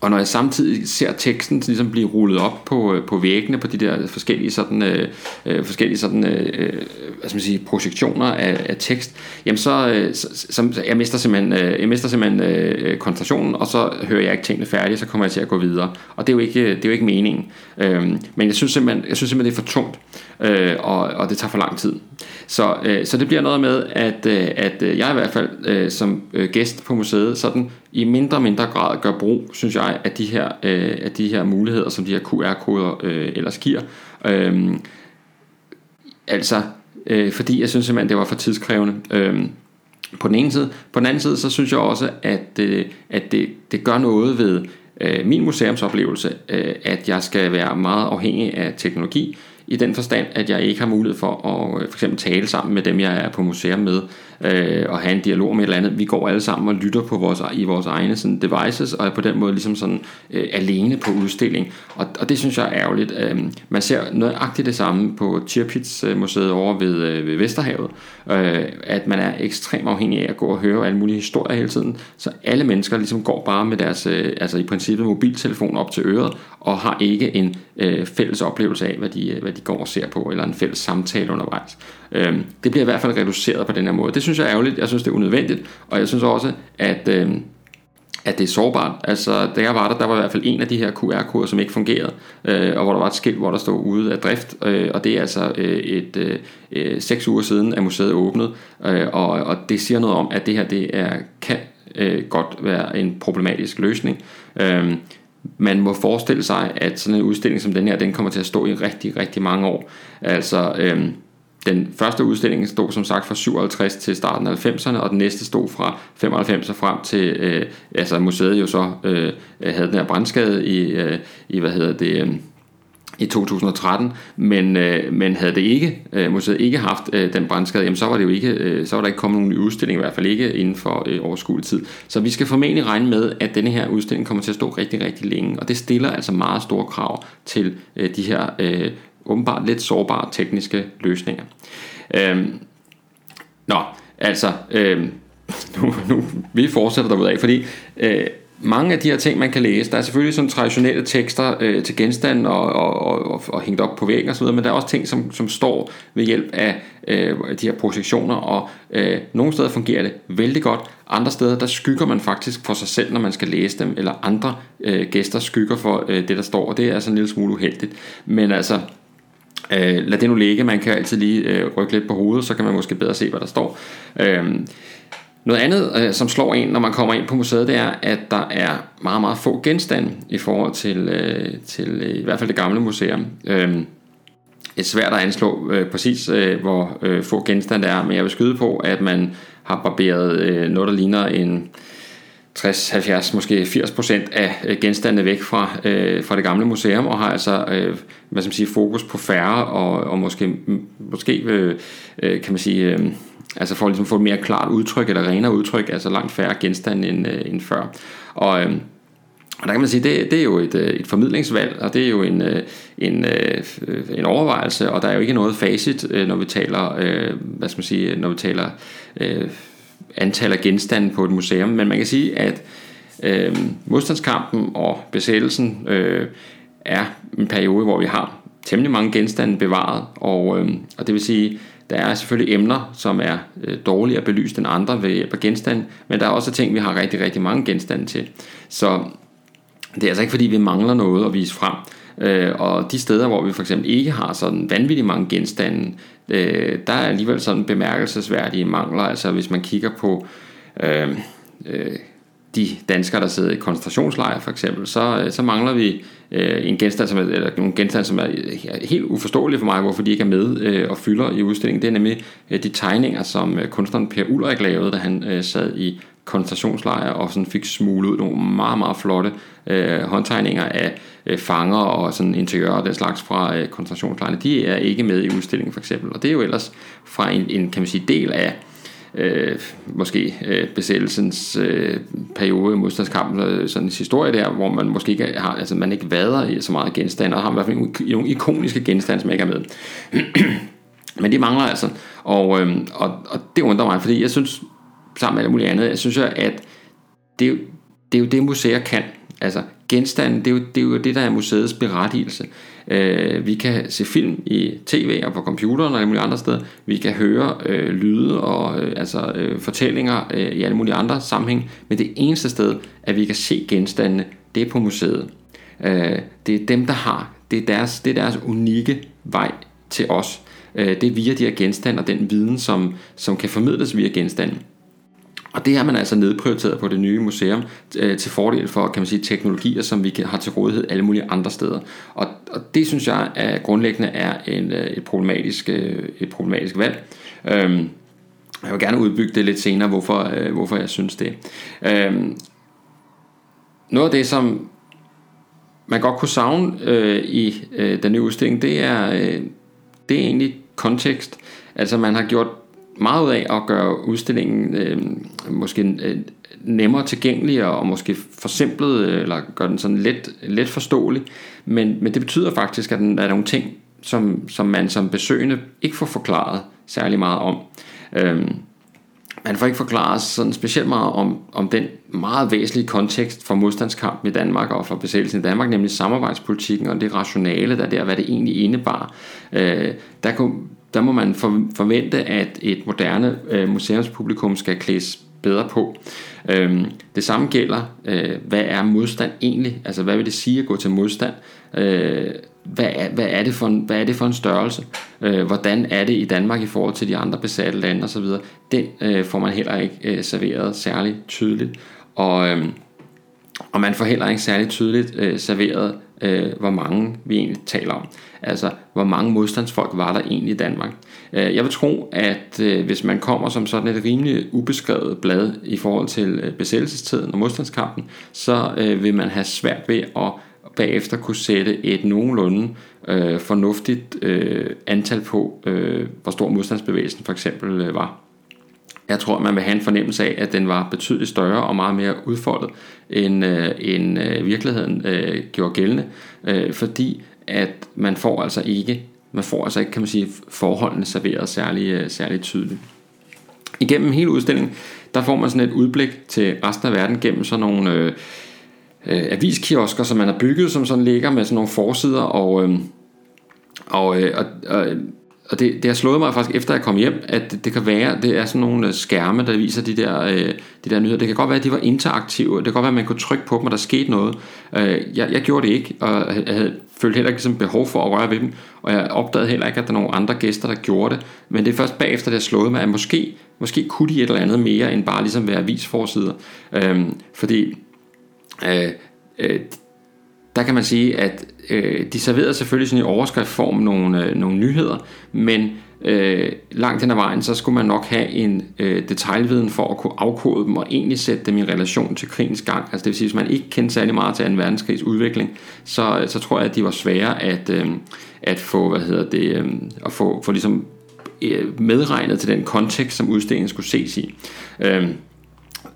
og når jeg samtidig ser teksten ligesom blive rullet op på, øh, på væggene på de der forskellige sådan, øh, øh forskellige sådan, øh, øh, hvad skal man sige, projektioner af, af tekst, jamen så, så, så jeg mister simpelthen, øh, jeg mister simpelthen øh, koncentrationen, og så hører jeg ikke tingene færdige, så kommer jeg til at gå videre. Og det er jo ikke, det er jo ikke meningen. Øh, men jeg synes simpelthen, jeg synes simpelthen det er for tungt, øh, og, og det tager for lang tid. Så, øh, så det bliver noget med, at, øh, at jeg i hvert fald øh, som øh, gæst på museet sådan i mindre og mindre grad gør brug, synes jeg, af de her, øh, af de her muligheder, som de her QR-koder øh, ellers giver. Øh, altså, øh, fordi jeg synes simpelthen, det var for tidskrævende. Øh, på den ene side. På den anden side, så synes jeg også, at, øh, at det, det gør noget ved øh, min museumsoplevelse, øh, at jeg skal være meget afhængig af teknologi, i den forstand, at jeg ikke har mulighed for at øh, for eksempel tale sammen med dem, jeg er på museum med, øh, og have en dialog med et eller andet. Vi går alle sammen og lytter på vores, i vores egne sådan, devices, og er på den måde ligesom sådan øh, alene på udstilling. Og, og det synes jeg er ærgerligt. Øh, man ser nøjagtigt det samme på Tirpitz øh, museet over ved, øh, ved Vesterhavet, øh, at man er ekstremt afhængig af at gå og høre alle mulige historier hele tiden, så alle mennesker ligesom går bare med deres, øh, altså i princippet mobiltelefon op til øret, og har ikke en øh, fælles oplevelse af, hvad de, øh, hvad de går og ser på, eller en fælles samtale undervejs. Øh, det bliver i hvert fald reduceret på den her måde. Det synes jeg er ærgerligt, jeg synes det er unødvendigt, og jeg synes også, at... Øh, at det er sårbart. Altså, da jeg var der, der var i hvert fald en af de her QR-koder, som ikke fungerede, øh, og hvor der var et skilt, hvor der stod ude af drift, øh, og det er altså øh, et øh, øh seks uger siden, at museet åbnede, øh, og, og det siger noget om, at det her det er, kan øh, godt være en problematisk løsning. Øh, man må forestille sig, at sådan en udstilling som den her, den kommer til at stå i rigtig, rigtig mange år. Altså, Øh, den første udstilling stod som sagt fra 57 til starten af 90'erne, og den næste stod fra 95 og frem til, øh, altså museet jo så øh, havde den her brandskade i, øh, i hvad hedder det, øh, i 2013, men, øh, men havde det ikke, øh, museet ikke haft øh, den brandskade, jamen så var det jo ikke, øh, så var der ikke kommet nogen ny udstilling, i hvert fald ikke inden for øh, overskuelig tid. Så vi skal formentlig regne med, at denne her udstilling kommer til at stå rigtig, rigtig længe, og det stiller altså meget store krav til øh, de her øh, åbenbart lidt sårbare tekniske løsninger. Øhm, nå, altså, øhm, nu, nu, vi fortsætter derudaf, fordi øh, mange af de her ting, man kan læse, der er selvfølgelig sådan traditionelle tekster øh, til genstanden og, og, og, og hængt op på væggen osv., men der er også ting, som, som står ved hjælp af øh, de her projektioner, og øh, nogle steder fungerer det vældig godt, andre steder, der skygger man faktisk for sig selv, når man skal læse dem, eller andre øh, gæster skygger for øh, det, der står, og det er altså en lille smule uheldigt. Men altså, Øh, lad det nu ligge, man kan altid lige øh, rykke lidt på hovedet, så kan man måske bedre se, hvad der står. Øh, noget andet, øh, som slår en, når man kommer ind på museet, det er, at der er meget, meget få genstande i forhold til, øh, til øh, i hvert fald det gamle museum. Øh, det er svært at anslå øh, præcis, øh, hvor øh, få genstande der er, men jeg vil skyde på, at man har barberet øh, noget, der ligner en 60, 70, måske 80 procent af øh, genstandene væk fra, øh, fra det gamle museum, og har altså øh, hvad skal man sige, fokus på færre, og, og måske, måske øh, øh, kan man sige... Øh, Altså for ligesom at ligesom få et mere klart udtryk, eller renere udtryk, altså langt færre genstande end, øh, end før. Og, øh, og der kan man sige, det, det er jo et, øh, et formidlingsvalg, og det er jo en, en, en overvejelse, og der er jo ikke noget facit, når vi taler, hvad skal man sige, når vi taler antal af genstande på et museum, men man kan sige, at øh, modstandskampen og besættelsen øh, er en periode, hvor vi har temmelig mange genstande bevaret, og, øh, og det vil sige, der er selvfølgelig emner, som er øh, dårligere belyst end andre ved hjælp af genstande, men der er også ting, vi har rigtig, rigtig mange genstande til. Så det er altså ikke fordi, vi mangler noget at vise frem. Øh, og de steder, hvor vi for eksempel ikke har sådan vanvittigt mange genstande, øh, der er alligevel sådan bemærkelsesværdige mangler. Altså hvis man kigger på øh, øh, de danskere, der sidder i koncentrationslejre for eksempel, så, øh, så mangler vi øh, en genstand, som er, eller nogle genstande, som er helt uforståelige for mig, hvorfor de ikke er med øh, og fylder i udstillingen. Det er nemlig øh, de tegninger, som øh, kunstneren Per Ulrik lavede, da han øh, sad i koncentrationslejre og sådan fik smuglet ud nogle meget, meget flotte øh, håndtegninger af øh, fanger og sådan interiører og den slags fra øh, koncentrationslejrene. De er ikke med i udstillingen for eksempel, og det er jo ellers fra en, en kan man sige, del af øh, måske øh, besættelsens øh, periode i modstandskampen, øh, sådan en historie der, hvor man måske ikke har, altså man ikke vader i så meget genstande, og har i hvert fald nogle ikoniske genstande, som ikke er med. <clears throat> Men det mangler altså, og, øh, og, og det undrer mig, fordi jeg synes, sammen med alt muligt andet, jeg synes, at det, det er jo det, museer kan. Altså genstanden, det er jo det, er jo det der er museets berettigelse. Øh, vi kan se film i tv og på computeren og alle mulige andre steder. Vi kan høre øh, lyde og øh, altså, øh, fortællinger øh, i alle mulige andre sammenhæng. Men det eneste sted, at vi kan se genstandene, det er på museet. Øh, det er dem, der har. Det er deres, det er deres unikke vej til os. Øh, det er via de her genstande og den viden, som, som kan formidles via genstanden. Og det har man altså nedprioriteret på det nye museum øh, til fordel for kan man sige, teknologier, som vi har til rådighed alle mulige andre steder. Og, og det synes jeg er grundlæggende er en, øh, et, problematisk, øh, et problematisk valg. Øhm, jeg vil gerne udbygge det lidt senere, hvorfor, øh, hvorfor jeg synes det. Øhm, noget af det, som man godt kunne savne øh, i øh, den nye udstilling, det er, øh, det er egentlig kontekst. Altså man har gjort meget ud af at gøre udstillingen øh, måske øh, nemmere tilgængelig og måske forsimplet, øh, eller gøre den sådan let, let forståelig. Men, men det betyder faktisk, at der er nogle ting, som, som man som besøgende ikke får forklaret særlig meget om. Øh, man får ikke forklaret sådan specielt meget om, om den meget væsentlige kontekst for modstandskampen i Danmark og for besættelsen i Danmark, nemlig samarbejdspolitikken og det rationale, der der, hvad det egentlig indebar. Øh, der, kunne, der må man forvente, at et moderne øh, museumspublikum skal klædes bedre på. Øhm, det samme gælder, øh, hvad er modstand egentlig? Altså, hvad vil det sige at gå til modstand? Øh, hvad, er, hvad, er det for en, hvad er det for en størrelse? Øh, hvordan er det i Danmark i forhold til de andre besatte lande osv.? Den øh, får man heller ikke øh, serveret særlig tydeligt. Og, øh, og man får heller ikke særlig tydeligt øh, serveret, øh, hvor mange vi egentlig taler om. Altså, hvor mange modstandsfolk var der egentlig i Danmark. Øh, jeg vil tro, at øh, hvis man kommer som sådan et rimelig ubeskrevet blad i forhold til øh, besættelsestiden og modstandskampen, så øh, vil man have svært ved at bagefter kunne sætte et nogenlunde øh, fornuftigt øh, antal på, øh, hvor stor modstandsbevægelsen for eksempel øh, var. Jeg tror, man vil have en fornemmelse af, at den var betydeligt større og meget mere udfoldet, end, øh, end øh, virkeligheden øh, gjorde gældende, øh, fordi at man får altså ikke man får altså ikke, kan man sige, forholdene serveret særlig, øh, særlig tydeligt. Igennem hele udstillingen, der får man sådan et udblik til resten af verden gennem sådan nogle øh, øh, aviskiosker, som man har bygget, som sådan ligger med sådan nogle forsider, og, øh, og, øh, og, og og det, det har slået mig faktisk efter jeg kom hjem, at det, det kan være, det er sådan nogle øh, skærme, der viser de der, øh, de der nyheder. Det kan godt være, at de var interaktive. Det kan godt være, at man kunne trykke på dem, og der skete noget. Øh, jeg, jeg gjorde det ikke, og jeg havde følt heller ikke sådan behov for at røre ved dem. Og jeg opdagede heller ikke, at der er nogle andre gæster, der gjorde det. Men det er først bagefter, det har slået mig, at måske, måske kunne de et eller andet mere, end bare ligesom være avisforsider. Øh, fordi øh, øh, der kan man sige, at øh, de serverede selvfølgelig sådan i overskriftform nogle, øh, nogle nyheder, men øh, langt hen ad vejen, så skulle man nok have en øh, detaljviden for at kunne afkode dem og egentlig sætte dem i relation til krigens gang. Altså det vil sige, hvis man ikke kendte særlig meget til 2. verdenskrigs udvikling, så, så tror jeg, at de var svære at, øh, at få, hvad hedder det, øh, at få, få ligesom øh, medregnet til den kontekst, som udstillingen skulle ses i. Øh,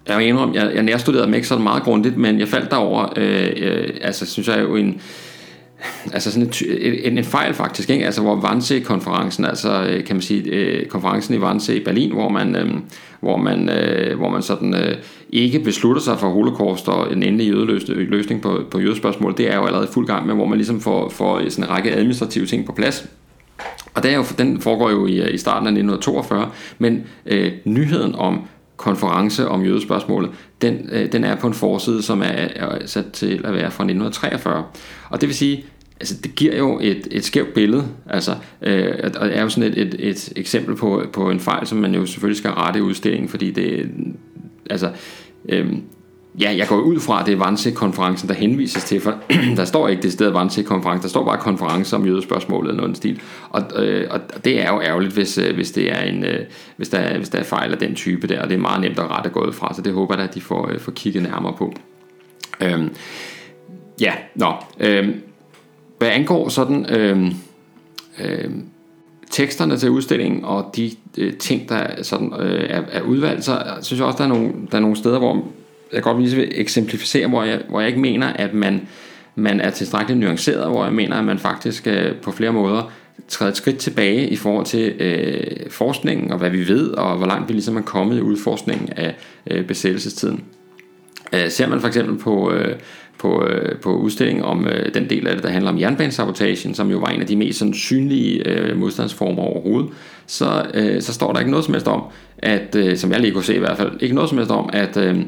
jeg må indrømme, jeg, jeg nærstuderede dem ikke så meget grundigt, men jeg faldt derover, øh, øh, altså synes jeg jo en, altså sådan en, en, en fejl faktisk, ikke? Altså hvor Wannsee-konferencen, altså øh, kan man sige, øh, konferencen i Wannsee i Berlin, hvor man, øh, hvor man, øh, hvor man sådan øh, ikke beslutter sig for holocaust og en endelig jødeløsning på, på jødespørgsmål, det er jo allerede fuld gang med, hvor man ligesom får, får sådan en række administrative ting på plads. Og det er jo, den foregår jo i, øh, i starten af 1942, men øh, nyheden om konference om jødespørgsmålet, den, øh, den er på en forside, som er, er sat til at være fra 1943. Og det vil sige, altså det giver jo et, et skævt billede, altså, øh, og det er jo sådan et, et, et eksempel på, på en fejl, som man jo selvfølgelig skal rette i udstillingen, fordi det, altså, øh, Ja, jeg går ud fra, at det er Vance-konferencen, der henvises til, for <clears throat> der står ikke det sted Vance-konference, der står bare konference om jødespørgsmålet eller noget stil. Og, øh, og det er jo ærgerligt, hvis, øh, hvis, det er en, øh, hvis, der, hvis der er fejl af den type der, og det er meget nemt at rette gået fra, så det håber jeg, at de får, øh, får kigget nærmere på. Øhm, ja, nå. Øhm, hvad angår sådan... Øhm, øhm, teksterne til udstillingen og de øh, ting, der sådan, øh, er, er udvalgt, så synes jeg også, der er nogle, der er nogle steder, hvor jeg godt vil eksemplificere, hvor jeg, hvor jeg ikke mener, at man, man er tilstrækkeligt nuanceret, hvor jeg mener, at man faktisk øh, på flere måder træder et skridt tilbage i forhold til øh, forskningen og hvad vi ved, og hvor langt vi ligesom er kommet i udforskningen af øh, besættelsestiden. Øh, ser man for eksempel på, øh, på, øh, på udstillingen om øh, den del af det, der handler om jernbanesabotagen, som jo var en af de mest sådan, synlige øh, modstandsformer overhovedet, så, øh, så står der ikke noget som helst om, at, øh, som jeg lige kunne se i hvert fald, ikke noget som helst om, at, øh,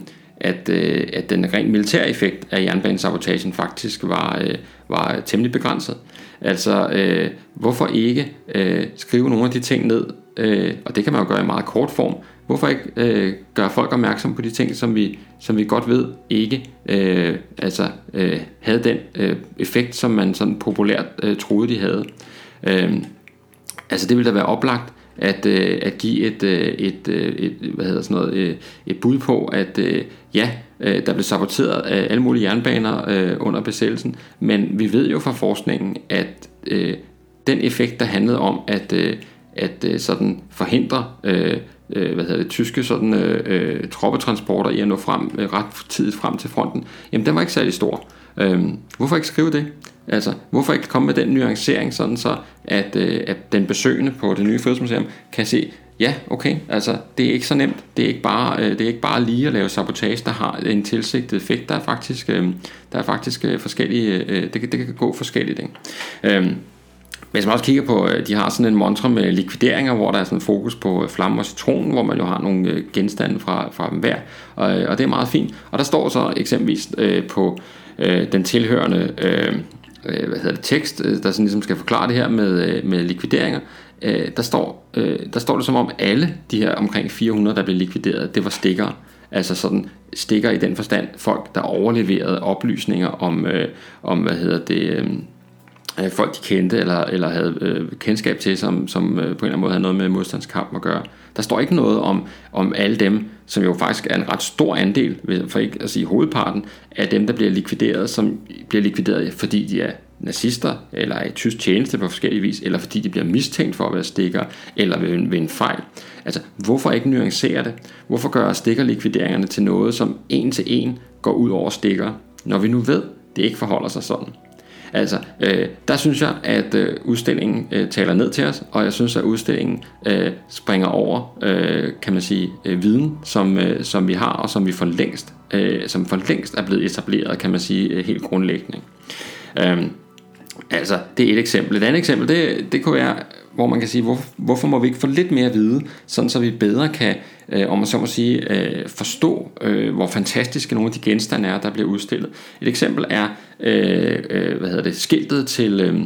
at, øh, at den rent militære effekt af jernbanesabotagen faktisk var, øh, var temmelig begrænset. Altså, øh, hvorfor ikke øh, skrive nogle af de ting ned, øh, og det kan man jo gøre i meget kort form, hvorfor ikke øh, gøre folk opmærksom på de ting, som vi, som vi godt ved ikke øh, altså, øh, havde den øh, effekt, som man sådan populært øh, troede, de havde. Øh, altså det ville da være oplagt, at, øh, at give et, øh, et, øh, et, hvad hedder sådan noget, øh, et bud på, at øh, ja, øh, der blev saboteret af alle mulige jernbaner øh, under besættelsen, men vi ved jo fra forskningen, at øh, den effekt, der handlede om at, øh, at øh, sådan forhindre øh, øh, hvad hedder det, tyske sådan, øh, øh troppetransporter i at nå frem, øh, ret tidligt frem til fronten, jamen den var ikke særlig stor. Øh, hvorfor ikke skrive det? Altså, hvorfor ikke komme med den nuancering, sådan så at, øh, at den besøgende på det nye fødselsmuseum kan se, ja, okay, altså det er ikke så nemt. Det er ikke bare, øh, det er ikke bare lige at lave sabotage, der har en tilsigtet effekt. Der er faktisk, øh, der er faktisk øh, forskellige, øh, det, kan, det kan gå forskelligt. Ikke? Øh, hvis man også kigger på, øh, de har sådan en montre med likvideringer, hvor der er sådan fokus på øh, flamme og citron, hvor man jo har nogle øh, genstande fra, fra dem hver, og, øh, og det er meget fint. Og der står så eksempelvis øh, på øh, den tilhørende øh, øh, hvad hedder det, tekst, øh, der sådan ligesom skal forklare det her med, øh, med likvideringer, øh, der, står, øh, der står det som om alle de her omkring 400, der blev likvideret, det var stikkere. Altså sådan stikker i den forstand folk, der overleverede oplysninger om, øh, om hvad hedder det, øh, øh, folk de kendte eller, eller havde øh, kendskab til, som, som øh, på en eller anden måde havde noget med modstandskamp at gøre. Der står ikke noget om, om alle dem, som jo faktisk er en ret stor andel, for ikke at sige hovedparten, af dem, der bliver likvideret, som bliver likvideret, fordi de er nazister, eller er i tysk tjeneste på forskellige vis, eller fordi de bliver mistænkt for at være stikker, eller ved en, ved en fejl. Altså, hvorfor ikke nuancere det? Hvorfor gøre stikkerlikvideringerne til noget, som en til en går ud over stikker, når vi nu ved, det ikke forholder sig sådan? Altså, øh, der synes jeg, at øh, udstillingen øh, taler ned til os, og jeg synes, at udstillingen øh, springer over, øh, kan man sige, øh, viden, som, øh, som vi har, og som vi for længst, øh, som for længst er blevet etableret, kan man sige, øh, helt grundlæggende. Øh, altså, det er et eksempel. Et andet eksempel, det, det kunne være, hvor man kan sige, hvor, hvorfor må vi ikke få lidt mere at vide, sådan så vi bedre kan øh, om man så må sige, øh, forstå, øh, hvor fantastiske nogle af de genstande er, der bliver udstillet. Et eksempel er, øh, øh, hvad hedder det, skiltet til... Øh,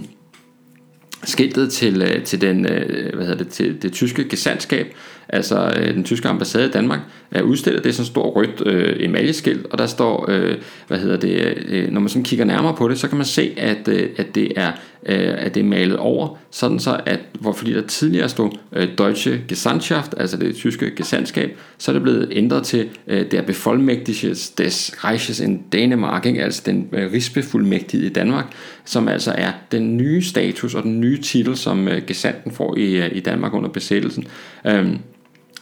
skiltet til, øh, til, den, øh, hvad hedder det, til det tyske gesandskab, altså øh, den tyske ambassade i Danmark, er udstillet. Det er sådan et stort rødt øh, emaljeskilt, og der står, øh, hvad hedder det, øh, når man sådan kigger nærmere på det, så kan man se, at, øh, at det er øh, at det er malet over, sådan så at, hvor fordi der tidligere stod øh, Deutsche Gesandtschaft, altså det tyske gesandskab, så er det blevet ændret til øh, der befolkmægtige des Reiches in Dänemark, ikke? altså den øh, rigsbefuldmægtige i Danmark, som altså er den nye status og den nye titel, som øh, gesanten får i, øh, i Danmark under besættelsen. Øh,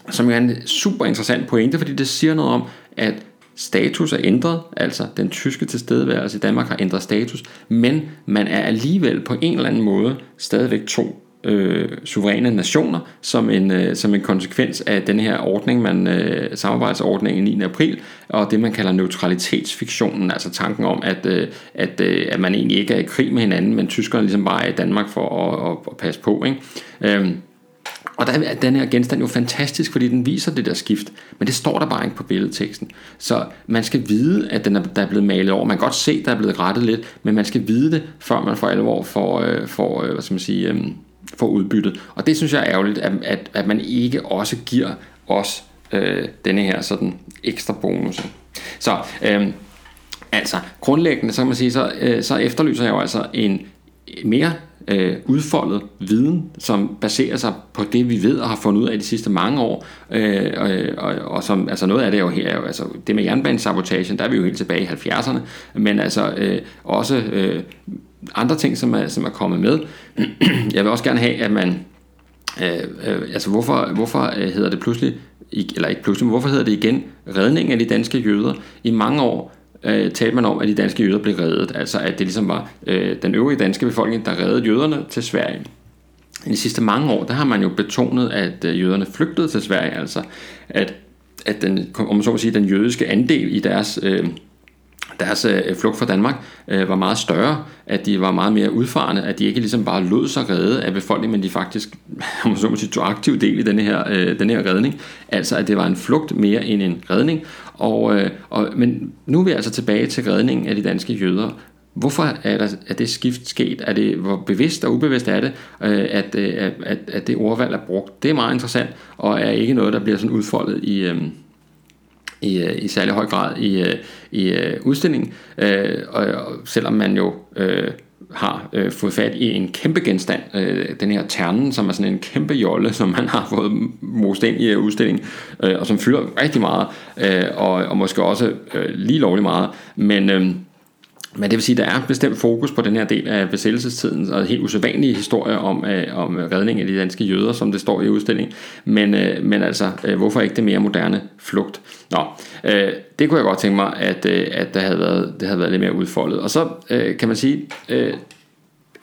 som jo er en super interessant pointe, fordi det siger noget om, at status er ændret, altså den tyske tilstedeværelse i Danmark har ændret status, men man er alligevel på en eller anden måde stadigvæk to øh, suveræne nationer som en, øh, som en konsekvens af den her ordning, man øh, samarbejdsordningen 9. april, og det man kalder neutralitetsfiktionen, altså tanken om, at, øh, at, øh, at man egentlig ikke er i krig med hinanden, men tyskerne ligesom bare er i Danmark for at, at, at passe på. Ikke? Øh, og der er den her genstand jo fantastisk, fordi den viser det der skift, men det står der bare ikke på billedteksten. Så man skal vide, at den er, der er blevet malet over. Man kan godt se, at der er blevet rettet lidt, men man skal vide det, før man for alvor får, øh, får, øh, hvad skal man sige, øh, får udbyttet. Og det synes jeg er ærgerligt, at, at, at man ikke også giver os øh, denne her sådan ekstra bonus. Så øh, altså grundlæggende, så kan man sige, så, øh, så efterlyser jeg jo altså en mere øh, udfoldet viden, som baserer sig på det, vi ved og har fundet ud af de sidste mange år. Øh, og, og som, altså noget af det er jo her, er jo, altså det med jernbanesabotagen, der er vi jo helt tilbage i 70'erne, men altså øh, også øh, andre ting, som er, som er kommet med. Jeg vil også gerne have, at man, øh, øh, altså hvorfor, hvorfor øh, hedder det pludselig, eller ikke pludselig, men hvorfor hedder det igen redning af de danske jøder? I mange år øh, talte man om, at de danske jøder blev reddet. Altså at det ligesom var øh, den øvrige danske befolkning, der reddede jøderne til Sverige. I de sidste mange år, der har man jo betonet, at øh, jøderne flygtede til Sverige, altså at, at den, om man så må sige, den jødiske andel i deres øh, deres øh, flugt fra Danmark øh, var meget større, at de var meget mere udfarende, at de ikke ligesom bare lod sig redde af befolkningen, men de faktisk, <laughs> om man så må sige, tog aktiv del i denne her, øh, denne her redning. Altså at det var en flugt mere end en redning. Og, øh, og, men nu er vi altså tilbage til redningen af de danske jøder. Hvorfor er, der, er det skift sket? Er det, hvor bevidst og ubevidst er det, øh, at, øh, at, at det ordvalg er brugt? Det er meget interessant, og er ikke noget, der bliver sådan udfoldet i... Øh, i, øh, i særlig høj grad i, øh, i øh, i øh, og, og selvom man jo øh, har øh, fået fat i en kæmpe genstand, øh, den her ternen, som er sådan en kæmpe jolle, som man har fået most ind i udstillingen, øh, og som fylder rigtig meget, øh, og, og måske også øh, lige lovligt meget, men... Øh, men det vil sige, at der er bestemt fokus på den her del af besættelsestiden, og helt usædvanlige historier om, øh, om redning af de danske jøder, som det står i udstillingen. Men, øh, men altså, øh, hvorfor ikke det mere moderne flugt? Nå, øh, det kunne jeg godt tænke mig, at, øh, at der havde været, det havde været lidt mere udfoldet. Og så øh, kan man sige, øh,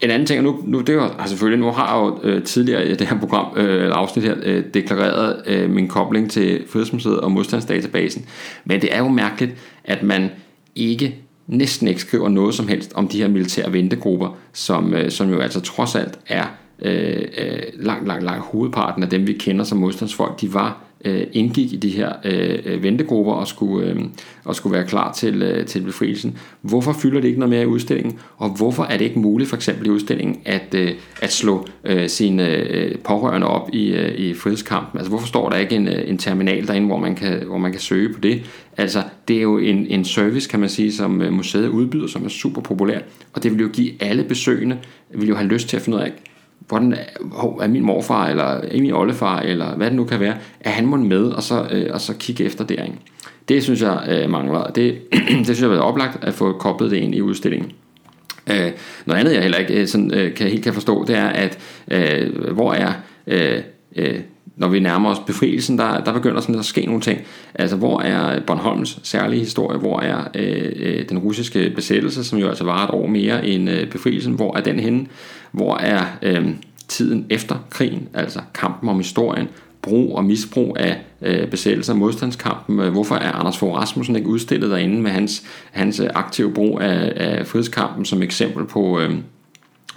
en anden ting, og nu, nu det altså selvfølgelig, nu har jeg jo øh, tidligere i det her program, øh, eller afsnit her, øh, deklareret øh, min kobling til Frihedsmuseet og modstandsdatabasen. Men det er jo mærkeligt, at man ikke næsten ikke skriver noget som helst om de her militære ventegrupper, som, øh, som jo altså trods alt er øh, øh, langt, langt, langt hovedparten af dem, vi kender som modstandsfolk, de var øh, indgik i de her øh, øh, ventegrupper og skulle, øh, og skulle være klar til, øh, til befrielsen. Hvorfor fylder det ikke noget mere i udstillingen? Og hvorfor er det ikke muligt for eksempel i udstillingen at, øh, at slå øh, sine øh, pårørende op i, øh, i frihedskampen? Altså hvorfor står der ikke en, øh, en terminal derinde, hvor man, kan, hvor man kan søge på det? Altså det er jo en, en service, kan man sige, som øh, museet udbyder, som er super populær, og det vil jo give alle besøgende, vil jo have lyst til at finde ud af, hvordan er min morfar, eller er min oldefar, eller hvad det nu kan være, er han må med, og så, øh, og så kigge efter der. Ikke? Det synes jeg øh, mangler, det, <clears throat> det synes jeg har været oplagt at få koblet det ind i udstillingen. Øh, noget andet jeg heller ikke øh, sådan, øh, kan, helt kan forstå, det er, at øh, hvor er øh, øh, når vi nærmer os befrielsen, der, der begynder sådan at ske nogle ting. Altså, hvor er Bornholms særlige historie? Hvor er øh, øh den russiske besættelse, som jo altså var et år mere end øh, befrielsen? Hvor er den henne? Hvor er øh, tiden efter krigen, altså kampen om historien? brug og misbrug af øh, besættelser, modstandskampen. Øh, hvorfor er Anders Fogh Rasmussen ikke udstillet derinde med hans, hans aktive brug af, af frihedskampen som eksempel på, øh,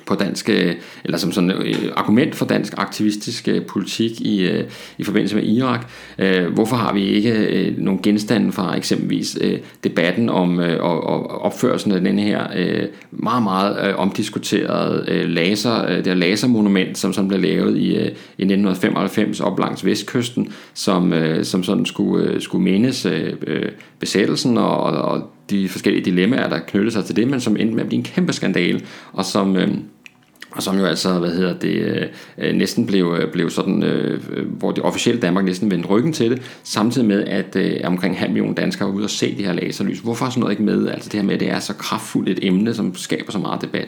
på dansk, øh, eller som sådan øh, argument for dansk aktivistisk øh, politik i, øh, i forbindelse med Irak. Øh, hvorfor har vi ikke nogle genstande fra eksempelvis debatten om og opførelsen af den her meget, meget omdiskuterede laser, det her lasermonument, som sådan blev lavet i, i 1995 op langs vestkysten, som, som sådan skulle, skulle mindes besættelsen og, og de forskellige dilemmaer, der knyttede sig til det, men som endte med at blive en kæmpe skandale, og som, og som jo altså, hvad hedder det, øh, øh næsten blev, øh, blev sådan, øh, øh, hvor det officielle Danmark næsten vendte ryggen til det, samtidig med, at øh, omkring halv million danskere var ude og se de her laserlys. Hvorfor er sådan noget ikke med? Altså det her med, at det er så kraftfuldt et emne, som skaber så meget debat.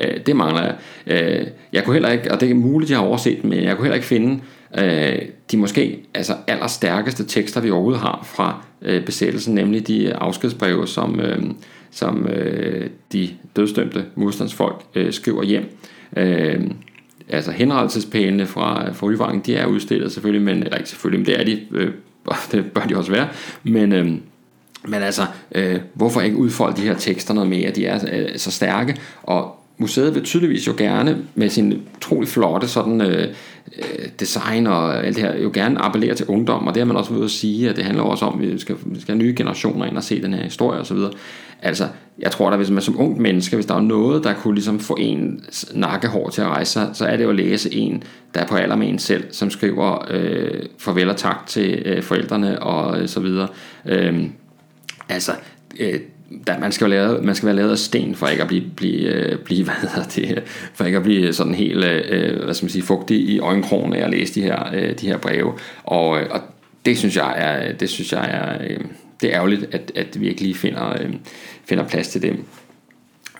Øh, det mangler jeg. Øh, jeg kunne heller ikke, og det er muligt, jeg har overset, men jeg kunne heller ikke finde øh, de måske altså allerstærkeste tekster, vi overhovedet har fra øh, besættelsen, nemlig de afskedsbreve, som, øh, som øh, de dødsdømte modstandsfolk øh, skriver hjem. Øh, Øh, altså henrettelsespælene fra, fra Ryvangen, de er udstillet selvfølgelig, men, eller ikke selvfølgelig, men det er de, øh, <laughs> det bør de også være, men, øh, men altså, øh, hvorfor ikke udfolde de her tekster noget mere? De er øh, så stærke, og museet vil tydeligvis jo gerne med sin utrolig flotte sådan øh, øh design og alt det her, jo gerne appellere til ungdom, og det har man også ved at sige, at det handler også om, at vi skal, vi skal have nye generationer ind og se den her historie osv. Altså, jeg tror da, hvis man som ung menneske, hvis der er noget, der kunne ligesom få en nakkehår til at rejse sig, så er det jo at læse en, der er på alder med en selv, som skriver øh, farvel og tak til øh, forældrene og øh, så videre. Øh, altså, øh, der, man, skal være lavet, man skal være lavet af sten for ikke at blive, blive, øh, blive <laughs> hvad hedder det, for ikke at blive sådan helt øh, hvad skal man sige, fugtig i øjenkrogen af at læse de her, øh, de her breve. Og, øh, og det synes jeg er, det synes jeg er, øh, det er ærgerligt, at, at vi ikke lige finder, øh, finder plads til dem.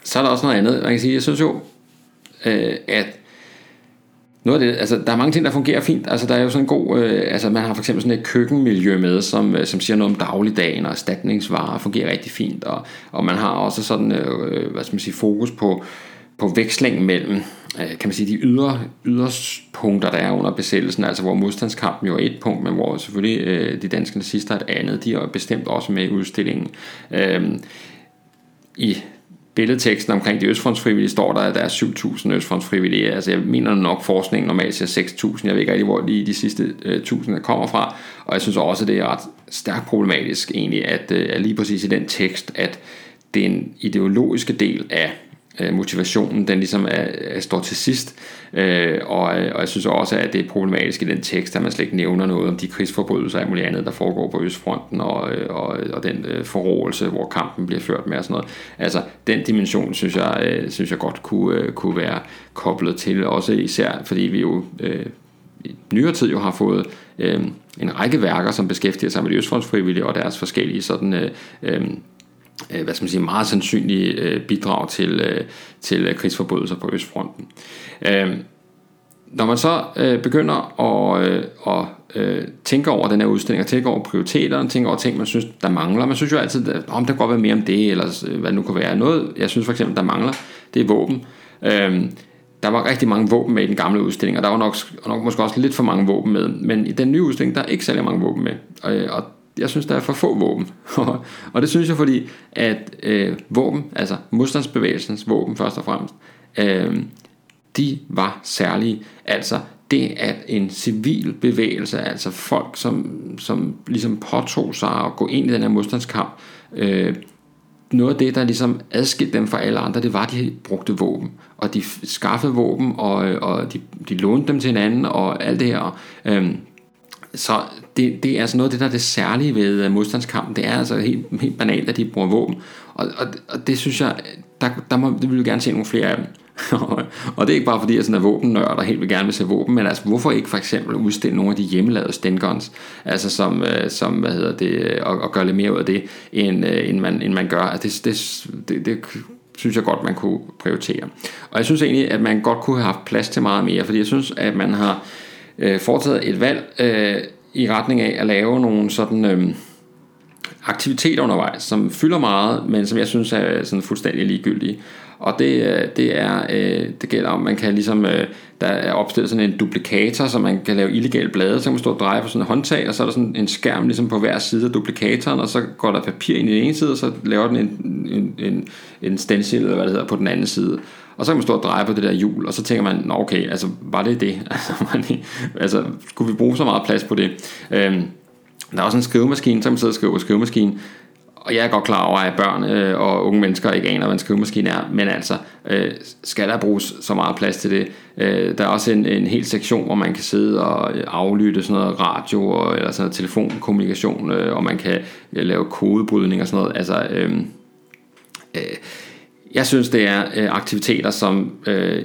Så er der også noget andet. Man kan sige, jeg synes jo, øh, at noget af det, altså, der er mange ting, der fungerer fint. Altså, der er jo sådan en god, øh, altså, man har for eksempel sådan et køkkenmiljø med, som, øh, som siger noget om dagligdagen, og erstatningsvarer fungerer rigtig fint. Og, og man har også sådan, øh, hvad skal man sige, fokus på, på veksling mellem, Øh, kan man sige, de ydre, yderspunkter, der er under besættelsen, altså hvor modstandskampen jo er et punkt, men hvor selvfølgelig øh, de danske nazister er et andet. De er bestemt også med i udstillingen. Øh, I billedteksten omkring de østfrontsfrivillige står der, at der er 7.000 østfrontsfrivillige. Altså jeg mener nok, forskningen normalt siger 6.000. Jeg ved ikke rigtig, hvor lige de sidste øh, 1.000 kommer fra. Og jeg synes også, at det er ret stærkt problematisk egentlig, at, øh, at lige præcis i den tekst, at den ideologiske del af Øh, motivationen, den ligesom er, er, står til sidst. Øh, og, øh, og jeg synes også, at det er problematisk i den tekst, at man slet ikke nævner noget om de krigsforbrydelser og muligt andet, der foregår på Østfronten, og, øh, og, og den øh, forråelse, hvor kampen bliver ført med og sådan noget. Altså, den dimension, synes jeg, øh, synes jeg godt kunne, øh, kunne være koblet til, også især fordi vi jo øh, i nyere tid jo har fået øh, en række værker, som beskæftiger sig med de østfrontsfrivillige og deres forskellige sådan øh, øh, Øh, hvad skal man sige, meget sandsynlige øh, bidrag til, øh, til krigsforbrydelser på Østfronten. Når man så begynder at, at øh, tænke over den her udstilling, og tænke over prioriteterne, og tænke over ting, man synes, der mangler. Man synes jo altid, at om der kan godt være mere om det, eller hvad det nu kan være. Noget, jeg synes for eksempel, der mangler, det er våben. Øh, der var rigtig mange våben med i den gamle udstilling, og der var nok, nok måske også lidt for mange våben med. Men i den nye udstilling, der er ikke særlig mange våben med. Og, og jeg synes, der er for få våben. <laughs> og det synes jeg, fordi at øh, våben, altså modstandsbevægelsens våben først og fremmest, øh, de var særlige. Altså det at en civil bevægelse, altså folk, som, som ligesom påtog sig at gå ind i den her modstandskamp, øh, noget af det, der ligesom adskilte dem fra alle andre, det var, at de brugte våben. Og de skaffede våben, og, øh, og de, de lånte dem til hinanden, og alt det her. Øh, så det, det er altså noget af det, der er det særlige ved øh, modstandskampen. Det er altså helt, helt banalt, at de bruger våben. Og, og, og det synes jeg, der, der må, det vil vi gerne se nogle flere af dem. <laughs> og det er ikke bare fordi, jeg sådan er våbennørd og helt vil gerne vil se våben, men altså hvorfor ikke for eksempel udstille nogle af de hjemmelavede stenguns, altså som, øh, som hvad hedder det, øh, og, og gøre lidt mere ud af det, end, end, man, end man gør. Altså det, det, det, det synes jeg godt, man kunne prioritere. Og jeg synes egentlig, at man godt kunne have haft plads til meget mere, fordi jeg synes, at man har øh, foretaget et valg øh, i retning af at lave nogle sådan øh, aktiviteter undervejs, som fylder meget, men som jeg synes er sådan fuldstændig ligegyldige. Og det, øh, det, er, øh, det gælder om, man kan ligesom, øh, der er opstillet sådan en duplikator, så man kan lave illegale blade, så kan man stå og dreje på sådan en håndtag, og så er der sådan en skærm ligesom på hver side af duplikatoren, og så går der papir ind i den ene side, og så laver den en, en, en, en stencil, eller hvad det hedder, på den anden side. Og så kan man stå og dreje på det der hjul, og så tænker man, nå okay, altså var det det? <laughs> Altså, altså skulle vi bruge så meget plads på det? Øhm, der er også en skrivemaskine, så kan man sidde og skrive på skrivemaskinen, og jeg er godt klar over, at børn øh, og unge mennesker ikke aner, hvad en skrivemaskine er, men altså, øh, skal der bruges så meget plads til det? Øh, der er også en, en hel sektion, hvor man kan sidde og øh, aflytte sådan noget radio og, eller sådan noget telefonkommunikation, øh, og man kan øh, lave kodebrydning og sådan noget. Altså, øhm, øh, øh, jeg synes, det er øh, aktiviteter, som øh,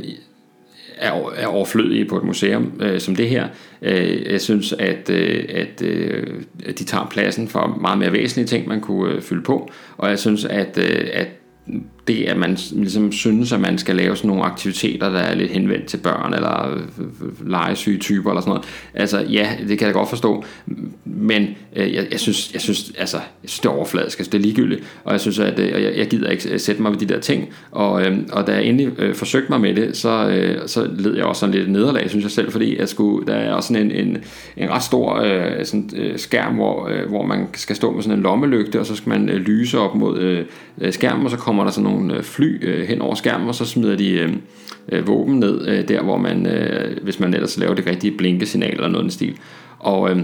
er, er overflødige på et museum øh, som det her. Øh, jeg synes, at, øh, at, øh, de tager pladsen for meget mere væsentlige ting, man kunne øh, fylde på. Og jeg synes, at, øh, at det, at man ligesom synes, at man skal lave sådan nogle aktiviteter, der er lidt henvendt til børn, eller øh, øh, legesyge typer, eller sådan noget. Altså, ja, det kan jeg godt forstå, men øh, jeg, jeg, synes, jeg, synes, altså, jeg synes, det er overfladisk, altså, det er ligegyldigt, og jeg synes, at øh, jeg, jeg gider ikke øh, sætte mig ved de der ting, og, øh, og da jeg endelig øh, forsøgte mig med det, så, øh, så led jeg også sådan lidt nederlag, synes jeg selv, fordi jeg skulle, der er også sådan en, en, en ret stor øh, sådan, øh, skærm, hvor, øh, hvor man skal stå med sådan en lommelygte, og så skal man øh, lyse op mod øh, skærmen, og så kommer der sådan nogle nogle øh, fly øh, hen over skærmen, og så smider de øh, øh, våben ned øh, der, hvor man, øh, hvis man ellers laver det rigtige blinkesignal eller noget i den stil. Og, øh,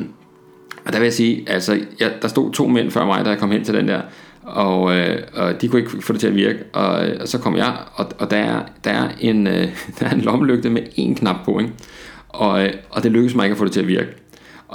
og der vil jeg sige, altså, jeg, der stod to mænd før mig, da jeg kom hen til den der, og, øh, og de kunne ikke få det til at virke, og, øh, og så kom jeg, og, og der, er, der, er en, øh, <laughs> der er en lommelygte med en knap på, ikke? Og, øh, og det lykkedes mig ikke at få det til at virke.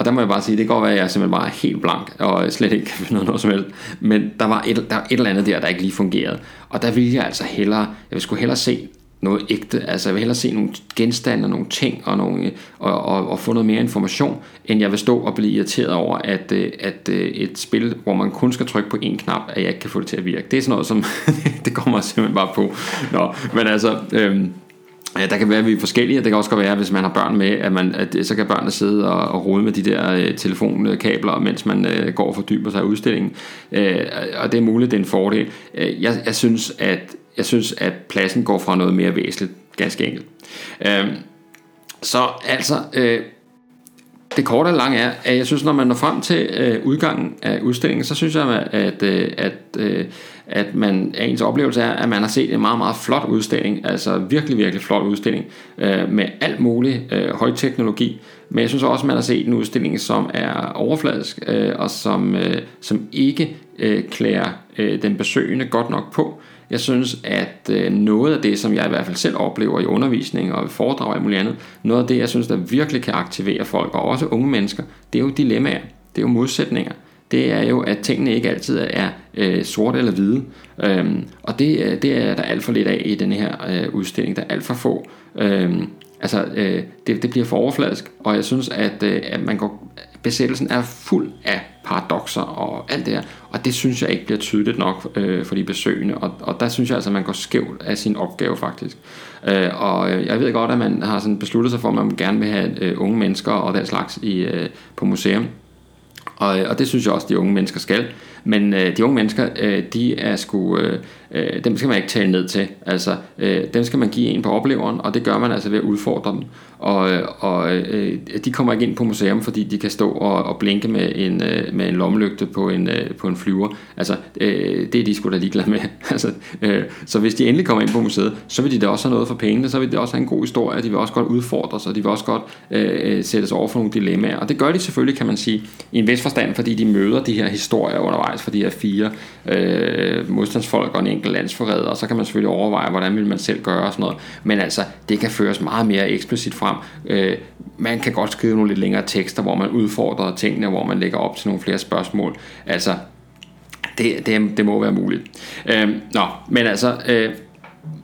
Og der må jeg bare sige, det kan godt være, at jeg simpelthen bare er helt blank, og slet ikke kan finde noget, noget som helst. Men der var, et, der var et eller andet der, der ikke lige fungerede. Og der ville jeg altså hellere, jeg ville skulle hellere se noget ægte. Altså jeg vil hellere se nogle genstande og nogle ting og, nogle, og, og, og få noget mere information, end jeg vil stå og blive irriteret over, at, øh, at øh, et spil, hvor man kun skal trykke på en knap, at jeg ikke kan få det til at virke. Det er sådan noget, som <laughs> det kommer simpelthen bare på. Nå, men altså... Øhm, Ja, der kan være, at vi er forskellige. Det kan også godt være, hvis man har børn med, at, man, at så kan børnene sidde og, og rode med de der øh, telefonkabler, mens man øh, går og fordyber sig i udstillingen. Øh, og det er muligt, det er en fordel. Øh, jeg, jeg, synes, at, jeg synes, at pladsen går fra noget mere væsentligt, ganske enkelt. Øh, så altså... Øh, det korte og lange er, at jeg synes, når man når frem til øh, udgangen af udstillingen, så synes jeg, at, øh, at, øh, at man, at ens oplevelse er, at man har set en meget, meget flot udstilling, altså virkelig, virkelig flot udstilling, øh, med alt muligt øh, højteknologi, men jeg synes også, at man har set en udstilling, som er overfladisk, øh, og som, øh, som ikke øh, klæder øh, den besøgende godt nok på. Jeg synes, at øh, noget af det, som jeg i hvert fald selv oplever i undervisning og foredrag og alt muligt andet, noget af det, jeg synes, der virkelig kan aktivere folk, og også unge mennesker, det er jo dilemmaer, det er jo modsætninger. Det er jo, at tingene ikke altid er øh, sorte eller hvide. Øhm, og det, øh, det er der alt for lidt af i den her øh, udstilling. Der er alt for få. øh, altså, øh, det, det bliver for overfladisk, og jeg synes, at, øh, at man går, besættelsen er fuld af paradoxer og alt det her, og det synes jeg ikke bliver tydeligt nok øh, for de besøgende, og, og der synes jeg altså, at man går skævt af sin opgave faktisk. Øh, og øh, jeg ved godt, at man har sådan besluttet sig for, at man gerne vil have øh, unge mennesker og den slags i, øh, på museum, og, øh, og det synes jeg også, de unge mennesker skal. Men øh, de unge mennesker, øh, de er sgu, øh, øh, dem skal man ikke tale ned til. Altså, øh, dem skal man give en på opleveren, og det gør man altså ved at udfordre dem. Og, øh, og øh, de kommer ikke ind på museum, fordi de kan stå og, og blinke med en, øh, med en lommelygte på en, øh, på en flyver. Altså, øh, det er de sgu da ligeglade med. <laughs> altså, øh, så hvis de endelig kommer ind på museet, så vil de da også have noget for pengene, så vil de også have en god historie, de vil også godt udfordre sig, de vil også godt øh, øh sættes over for nogle dilemmaer. Og det gør de selvfølgelig, kan man sige, i en vis forstand, fordi de møder de her historier undervejs for de her fire øh, modstandsfolk og en enkelt landsforræder, og så kan man selvfølgelig overveje, hvordan vil man selv gøre og sådan noget. Men altså, det kan føres meget mere eksplicit frem. Øh, man kan godt skrive nogle lidt længere tekster, hvor man udfordrer tingene, hvor man lægger op til nogle flere spørgsmål. Altså, det, det, det må være muligt. Øh, nå, men altså, øh,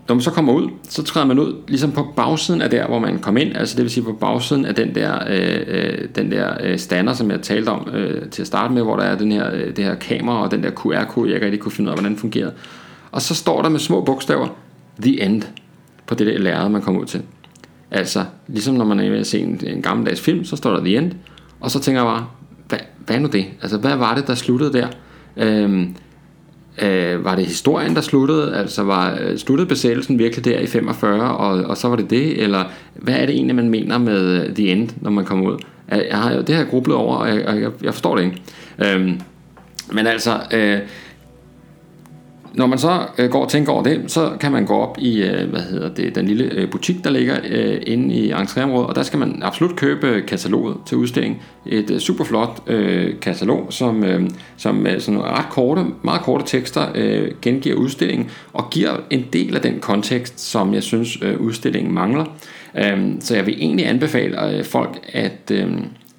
når man så kommer ud, så træder man ud ligesom på bagsiden af der, hvor man kom ind, altså det vil sige på bagsiden af den der, øh, øh den der øh, stander, som jeg talte om øh, til at starte med, hvor der er den her, øh, det her kamera og den der QR-kode, jeg ikke rigtig kunne finde ud af, hvordan den fungerede. Og så står der med små bogstaver, The End, på det der lærred, man kommer ud til. Altså, ligesom når man er ved at se en, en gammeldags film, så står der The End, og så tænker jeg bare, hvad, hvad er nu det? Altså, hvad var det, der sluttede der? Øhm, øh, var det historien, der sluttede? Altså, var øh, sluttede besættelsen virkelig der i 45, og, og så var det det? Eller hvad er det egentlig, man mener med øh, The End, når man kommer ud? Jeg har, det har jeg grublet over, og jeg, jeg, jeg forstår det ikke. Øhm, men altså, øh, når man så øh, går og tænker over det, så kan man gå op i øh, hvad hedder det, den lille øh, butik, der ligger øh, inde i entréområdet, og der skal man absolut købe øh, kataloget til udstilling. Et øh, super flot øh, katalog, som, øh, som øh, sådan ret korte, meget korte tekster øh, gengiver udstillingen, og giver en del af den kontekst, som jeg synes øh, udstillingen mangler. Øh, så jeg vil egentlig anbefale øh, folk at... Øh,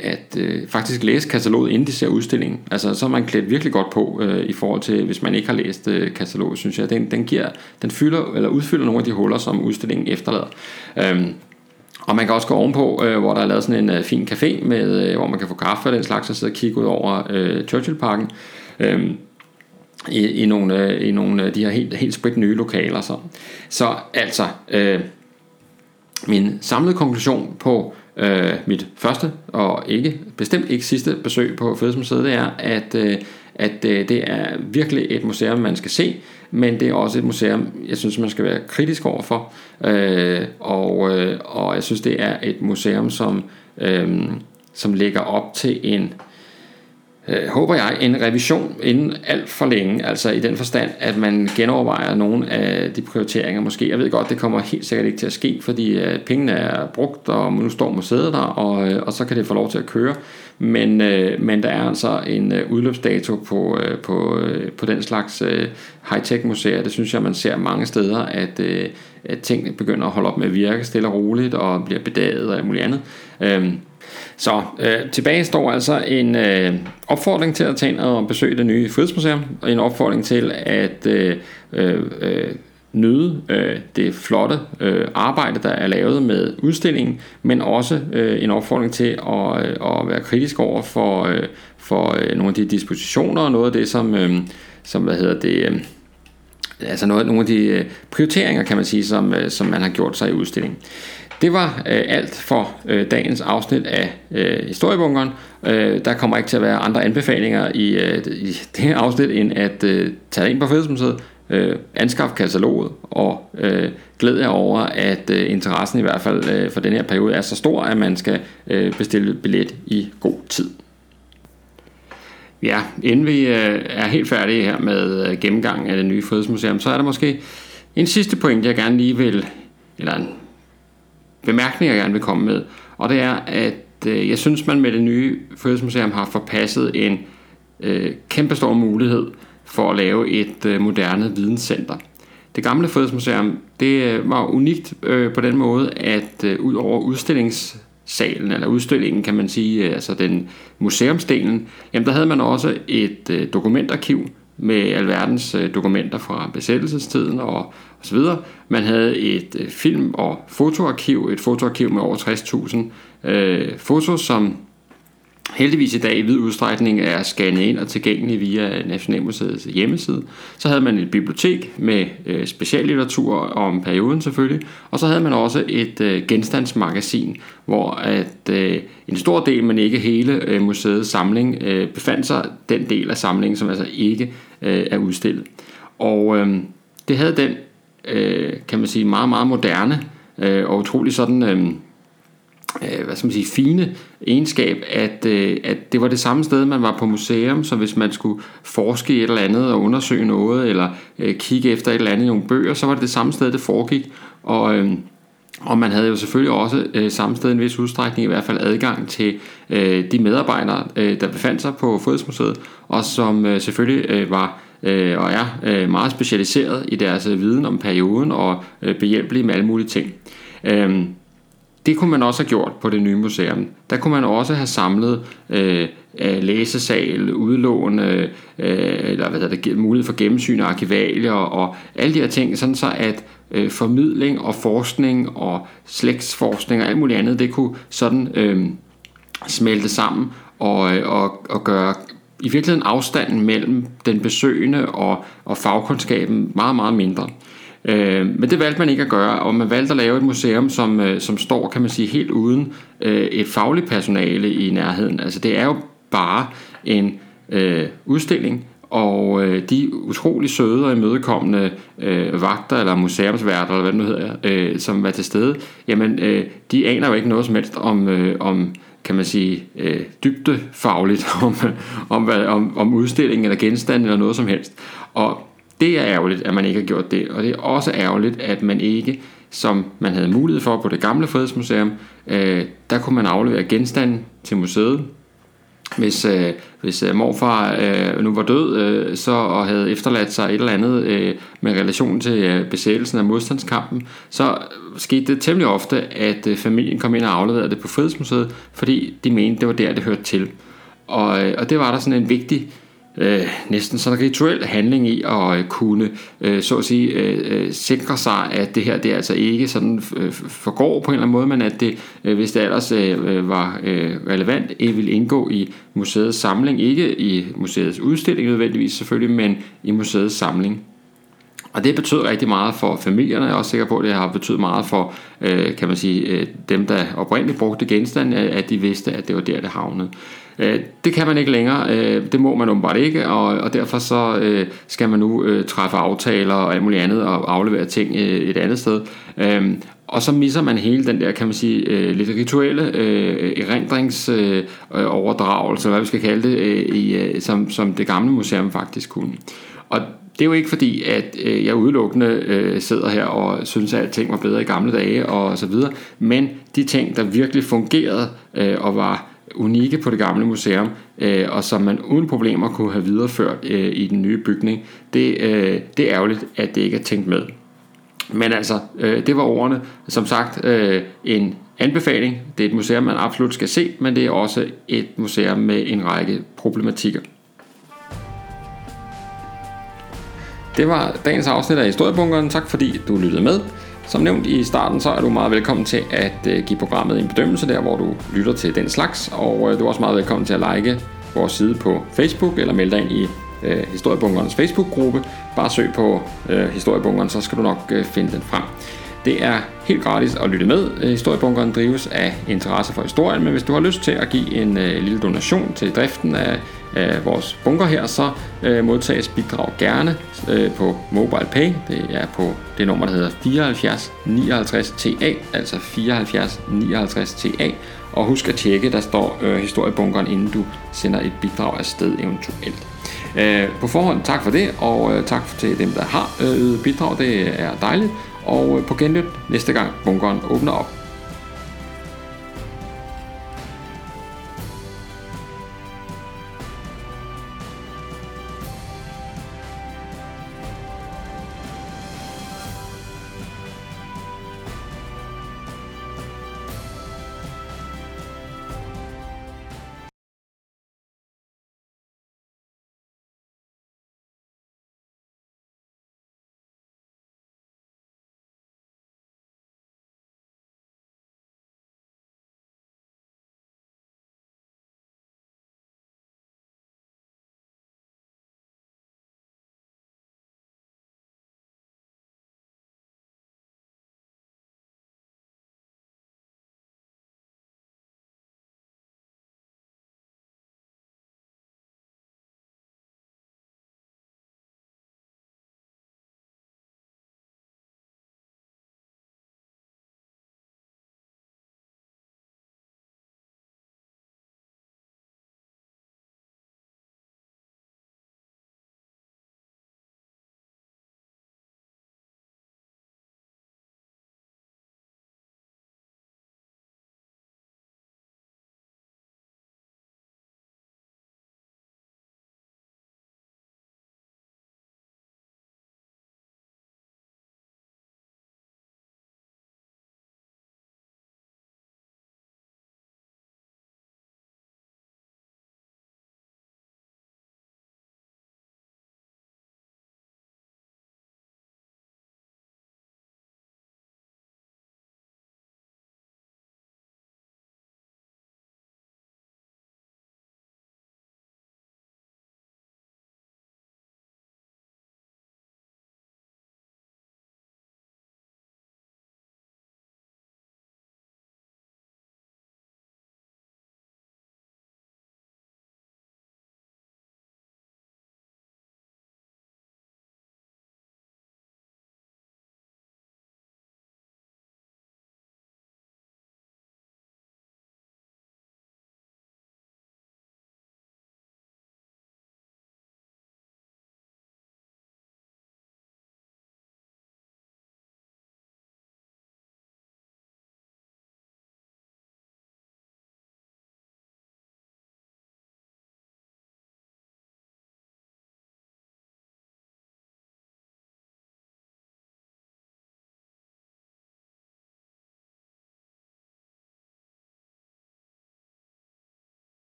at øh, faktisk læse kataloget, inden de ser udstillingen. Altså, så er man klædt virkelig godt på øh, i forhold til, hvis man ikke har læst øh, kataloget, synes jeg. Den, den, giver, den fylder, eller udfylder nogle af de huller, som udstillingen efterlader. Øhm, og man kan også gå ovenpå, øh, hvor der er lavet sådan en øh, fin café, med, øh, hvor man kan få kaffe og den slags, og sidde og kigge ud over øh, Churchill-parken. Øhm, i, i, nogle, øh, i nogle af de her helt, helt sprit nye lokaler. Så, så altså, øh, min samlede konklusion på øh, mit første og ikke bestemt ikke sidste besøg på Fødselsmuseet, det er, at, øh, at øh, det er virkelig et museum, man skal se, men det er også et museum, jeg synes, man skal være kritisk overfor, øh, og, øh, og jeg synes, det er et museum, som, øh, som lægger op til en øh, håber jeg, en revision inden alt for længe, altså i den forstand, at man genovervejer nogle af de prioriteringer måske. Jeg ved godt, det kommer helt sikkert ikke til at ske, fordi øh, pengene er brugt, og nu står museet der, og, øh, og så kan det få lov til at køre. Men, øh, men der er altså en øh, udløbsdato på, øh, på, øh, på den slags øh, high-tech museer. Det synes jeg, man ser mange steder, at, øh, at tingene begynder at holde op med at virke stille og roligt, og bliver bedaget og alt muligt andet. Øh, så øh, tilbage står altså en øh, opfordring til at tage ind og besøge det nye Frihedsmuseum, og en opfordring til at øh, øh, øh, nyde øh, det flotte øh, arbejde, der er lavet med udstillingen, men også øh, en opfordring til at, øh, at være kritisk over for, øh, for øh, nogle af de dispositioner og noget af det, som, øh, som hvad hedder det, øh, altså noget, nogle af de øh, prioriteringer, kan man sige, som, øh, som man har gjort sig i udstillingen. Det var øh, alt for øh, dagens afsnit af øh, Historiebunkeren. Øh, der kommer ikke til at være andre anbefalinger i, øh, i <laughs> det her afsnit, end at øh, tage ind på Fødselsmuseet, øh, anskaffe kataloget og øh, glæde jer over, at øh, interessen i hvert fald øh, for den her periode er så stor, at man skal øh, bestille billet i god tid. Ja, inden vi øh, er helt færdige her med øh, gennemgang af det nye Frihedsmuseum, så er der måske en sidste point, jeg gerne lige vil, eller en bemærkning, jeg gerne vil komme med. Og det er, at øh, jeg synes, man med det nye Frihedsmuseum har forpasset en øh, kæmpestor mulighed for at lave et øh, moderne videnscenter. Det gamle Frihedsmuseum, det øh, var unikt øh, på den måde, at øh, ud over udstillingssalen, eller udstillingen kan man sige, øh, altså den museumsdelen, jamen der havde man også et øh, dokumentarkiv med alverdens øh, dokumenter fra besættelsestiden og osv. Man havde et øh, film- og fotoarkiv, et fotoarkiv med over 60.000 øh, fotos, som heldigvis i dag i vid udstrækning er scannet ind og tilgængelig via Nationalmuseets hjemmeside. Så havde man et bibliotek med øh, speciallitteratur om perioden selvfølgelig, og så havde man også et øh, genstandsmagasin, hvor at øh, en stor del, men ikke hele øh, museets samling, øh, befandt sig den del af samlingen, som altså ikke øh, er udstillet. Og øh, det havde den øh, kan man sige, meget, meget moderne øh, og utrolig sådan, øh, øh, hvad skal man sige, fine egenskab, at, øh, at det var det samme sted, man var på museum, så hvis man skulle forske i et eller andet og undersøge noget, eller øh, kigge efter et eller andet i nogle bøger, så var det det samme sted, det foregik. Og, øh, og man havde jo selvfølgelig også øh, samme sted en vis udstrækning, i hvert fald adgang til øh, de medarbejdere, øh, der befandt sig på Frihedsmuseet, og som øh, selvfølgelig øh, var øh, og er øh, meget specialiseret i deres øh, viden om perioden og øh, behjælpelige med alle mulige ting. Øh, det kunne man også have gjort på det nye museum. Der kunne man også have samlet øh, læsesal, udlån, øh, øh eller hvad det, mulighed for gennemsyn af arkivalier og alle de her ting, sådan så at øh, formidling og forskning og slægtsforskning og alt muligt andet, det kunne sådan øh, smelte sammen og, øh, og, og gøre i virkeligheden afstanden mellem den besøgende og, og fagkundskaben meget, meget mindre. Øh, men det valgte man ikke at gøre, og man valgte at lave et museum, som, øh, som står, kan man sige, helt uden øh, et fagligt personale i nærheden. Altså det er jo bare en øh, udstilling, og øh, de utrolig søde og imødekommende øh, vagter eller museumsværter, eller hvad det nu hedder, øh, som var til stede, jamen øh, de aner jo ikke noget som helst om, øh, om kan man sige, øh, dybdefagligt <laughs> om, om, hvad, om, om udstillingen eller genstanden eller noget som helst. Og det er ærgerligt, at man ikke har gjort det, og det er også ærgerligt, at man ikke, som man havde mulighed for på det gamle Fredsmuseum, øh, der kunne man aflevere genstanden til museet, hvis, øh, hvis øh, morfar øh, nu var død øh, så og havde efterladt sig et eller andet øh, med relation til øh, besættelsen af modstandskampen, så skete det temmelig ofte, at øh, familien kom ind og afleverede det på Frihedsmuseet, fordi de mente, det var der, det hørte til. Og, øh, og det var der sådan en vigtig øh, næsten sådan en rituel handling i at øh, kunne, øh, så at sige, øh, øh, sikre sig, at det her det altså ikke sådan øh, forgår på en eller anden måde, men at det, øh, hvis det ellers øh, øh var øh, relevant, vil indgå i museets samling, ikke i museets udstilling nødvendigvis selvfølgelig, men i museets samling. Og det betød rigtig meget for familierne. Jeg er også sikker på, at det har betydet meget for, øh, kan man sige, øh, dem, der oprindeligt brugte genstande, at de vidste, at det var der, det havnede. Øh, det kan man ikke længere. Øh, det må man åbenbart ikke, og, og derfor så øh, skal man nu øh, træffe aftaler og alt muligt andet og aflevere ting øh, et andet sted. Øh, og så misser man hele den der, kan man sige, øh, lidt rituelle øh, erindringsoverdragelse, øh, hvad vi skal kalde det, øh, i, øh, som, som det gamle museum faktisk kunne. Og det er jo ikke fordi, at øh, jeg udelukkende øh, sidder her og synes, at ting var bedre i gamle dage og så videre, men de ting, der virkelig fungerede øh, og var unikke på det gamle museum, øh, og som man uden problemer kunne have videreført øh, i den nye bygning, det, øh, det er ærgerligt, at det ikke er tænkt med. Men altså, øh, det var ordene. Som sagt, øh, en anbefaling. Det er et museum, man absolut skal se, men det er også et museum med en række problematikker. Det var dagens afsnit af Historiebunkeren. Tak fordi du lyttede med. Som nævnt i starten, så er du meget velkommen til at øh, give programmet en bedømmelse der, hvor du lytter til den slags. Og øh, du er også meget velkommen til at like vores side på Facebook eller melde dig ind i øh, Historiebunkerens Facebook-gruppe. Bare søg på øh, Historiebunkeren, så skal du nok øh, finde den frem. Det er helt gratis at lytte med. Øh, historiebunkeren drives af interesse for historien, men hvis du har lyst til at give en øh, lille donation til driften af af vores bunker her, så øh, modtages bidrag gerne øh, på MobilePay. Det er på det nummer, der hedder 74 59 TA, altså 74 59 TA. Og husk at tjekke, der står øh, historiebunkeren, inden du sender et bidrag afsted eventuelt. Øh, på forhånd tak for det, og øh, tak til dem, der har øh, ydet bidrag. Det er dejligt. Og øh, på genlyt næste gang bunkeren åbner op.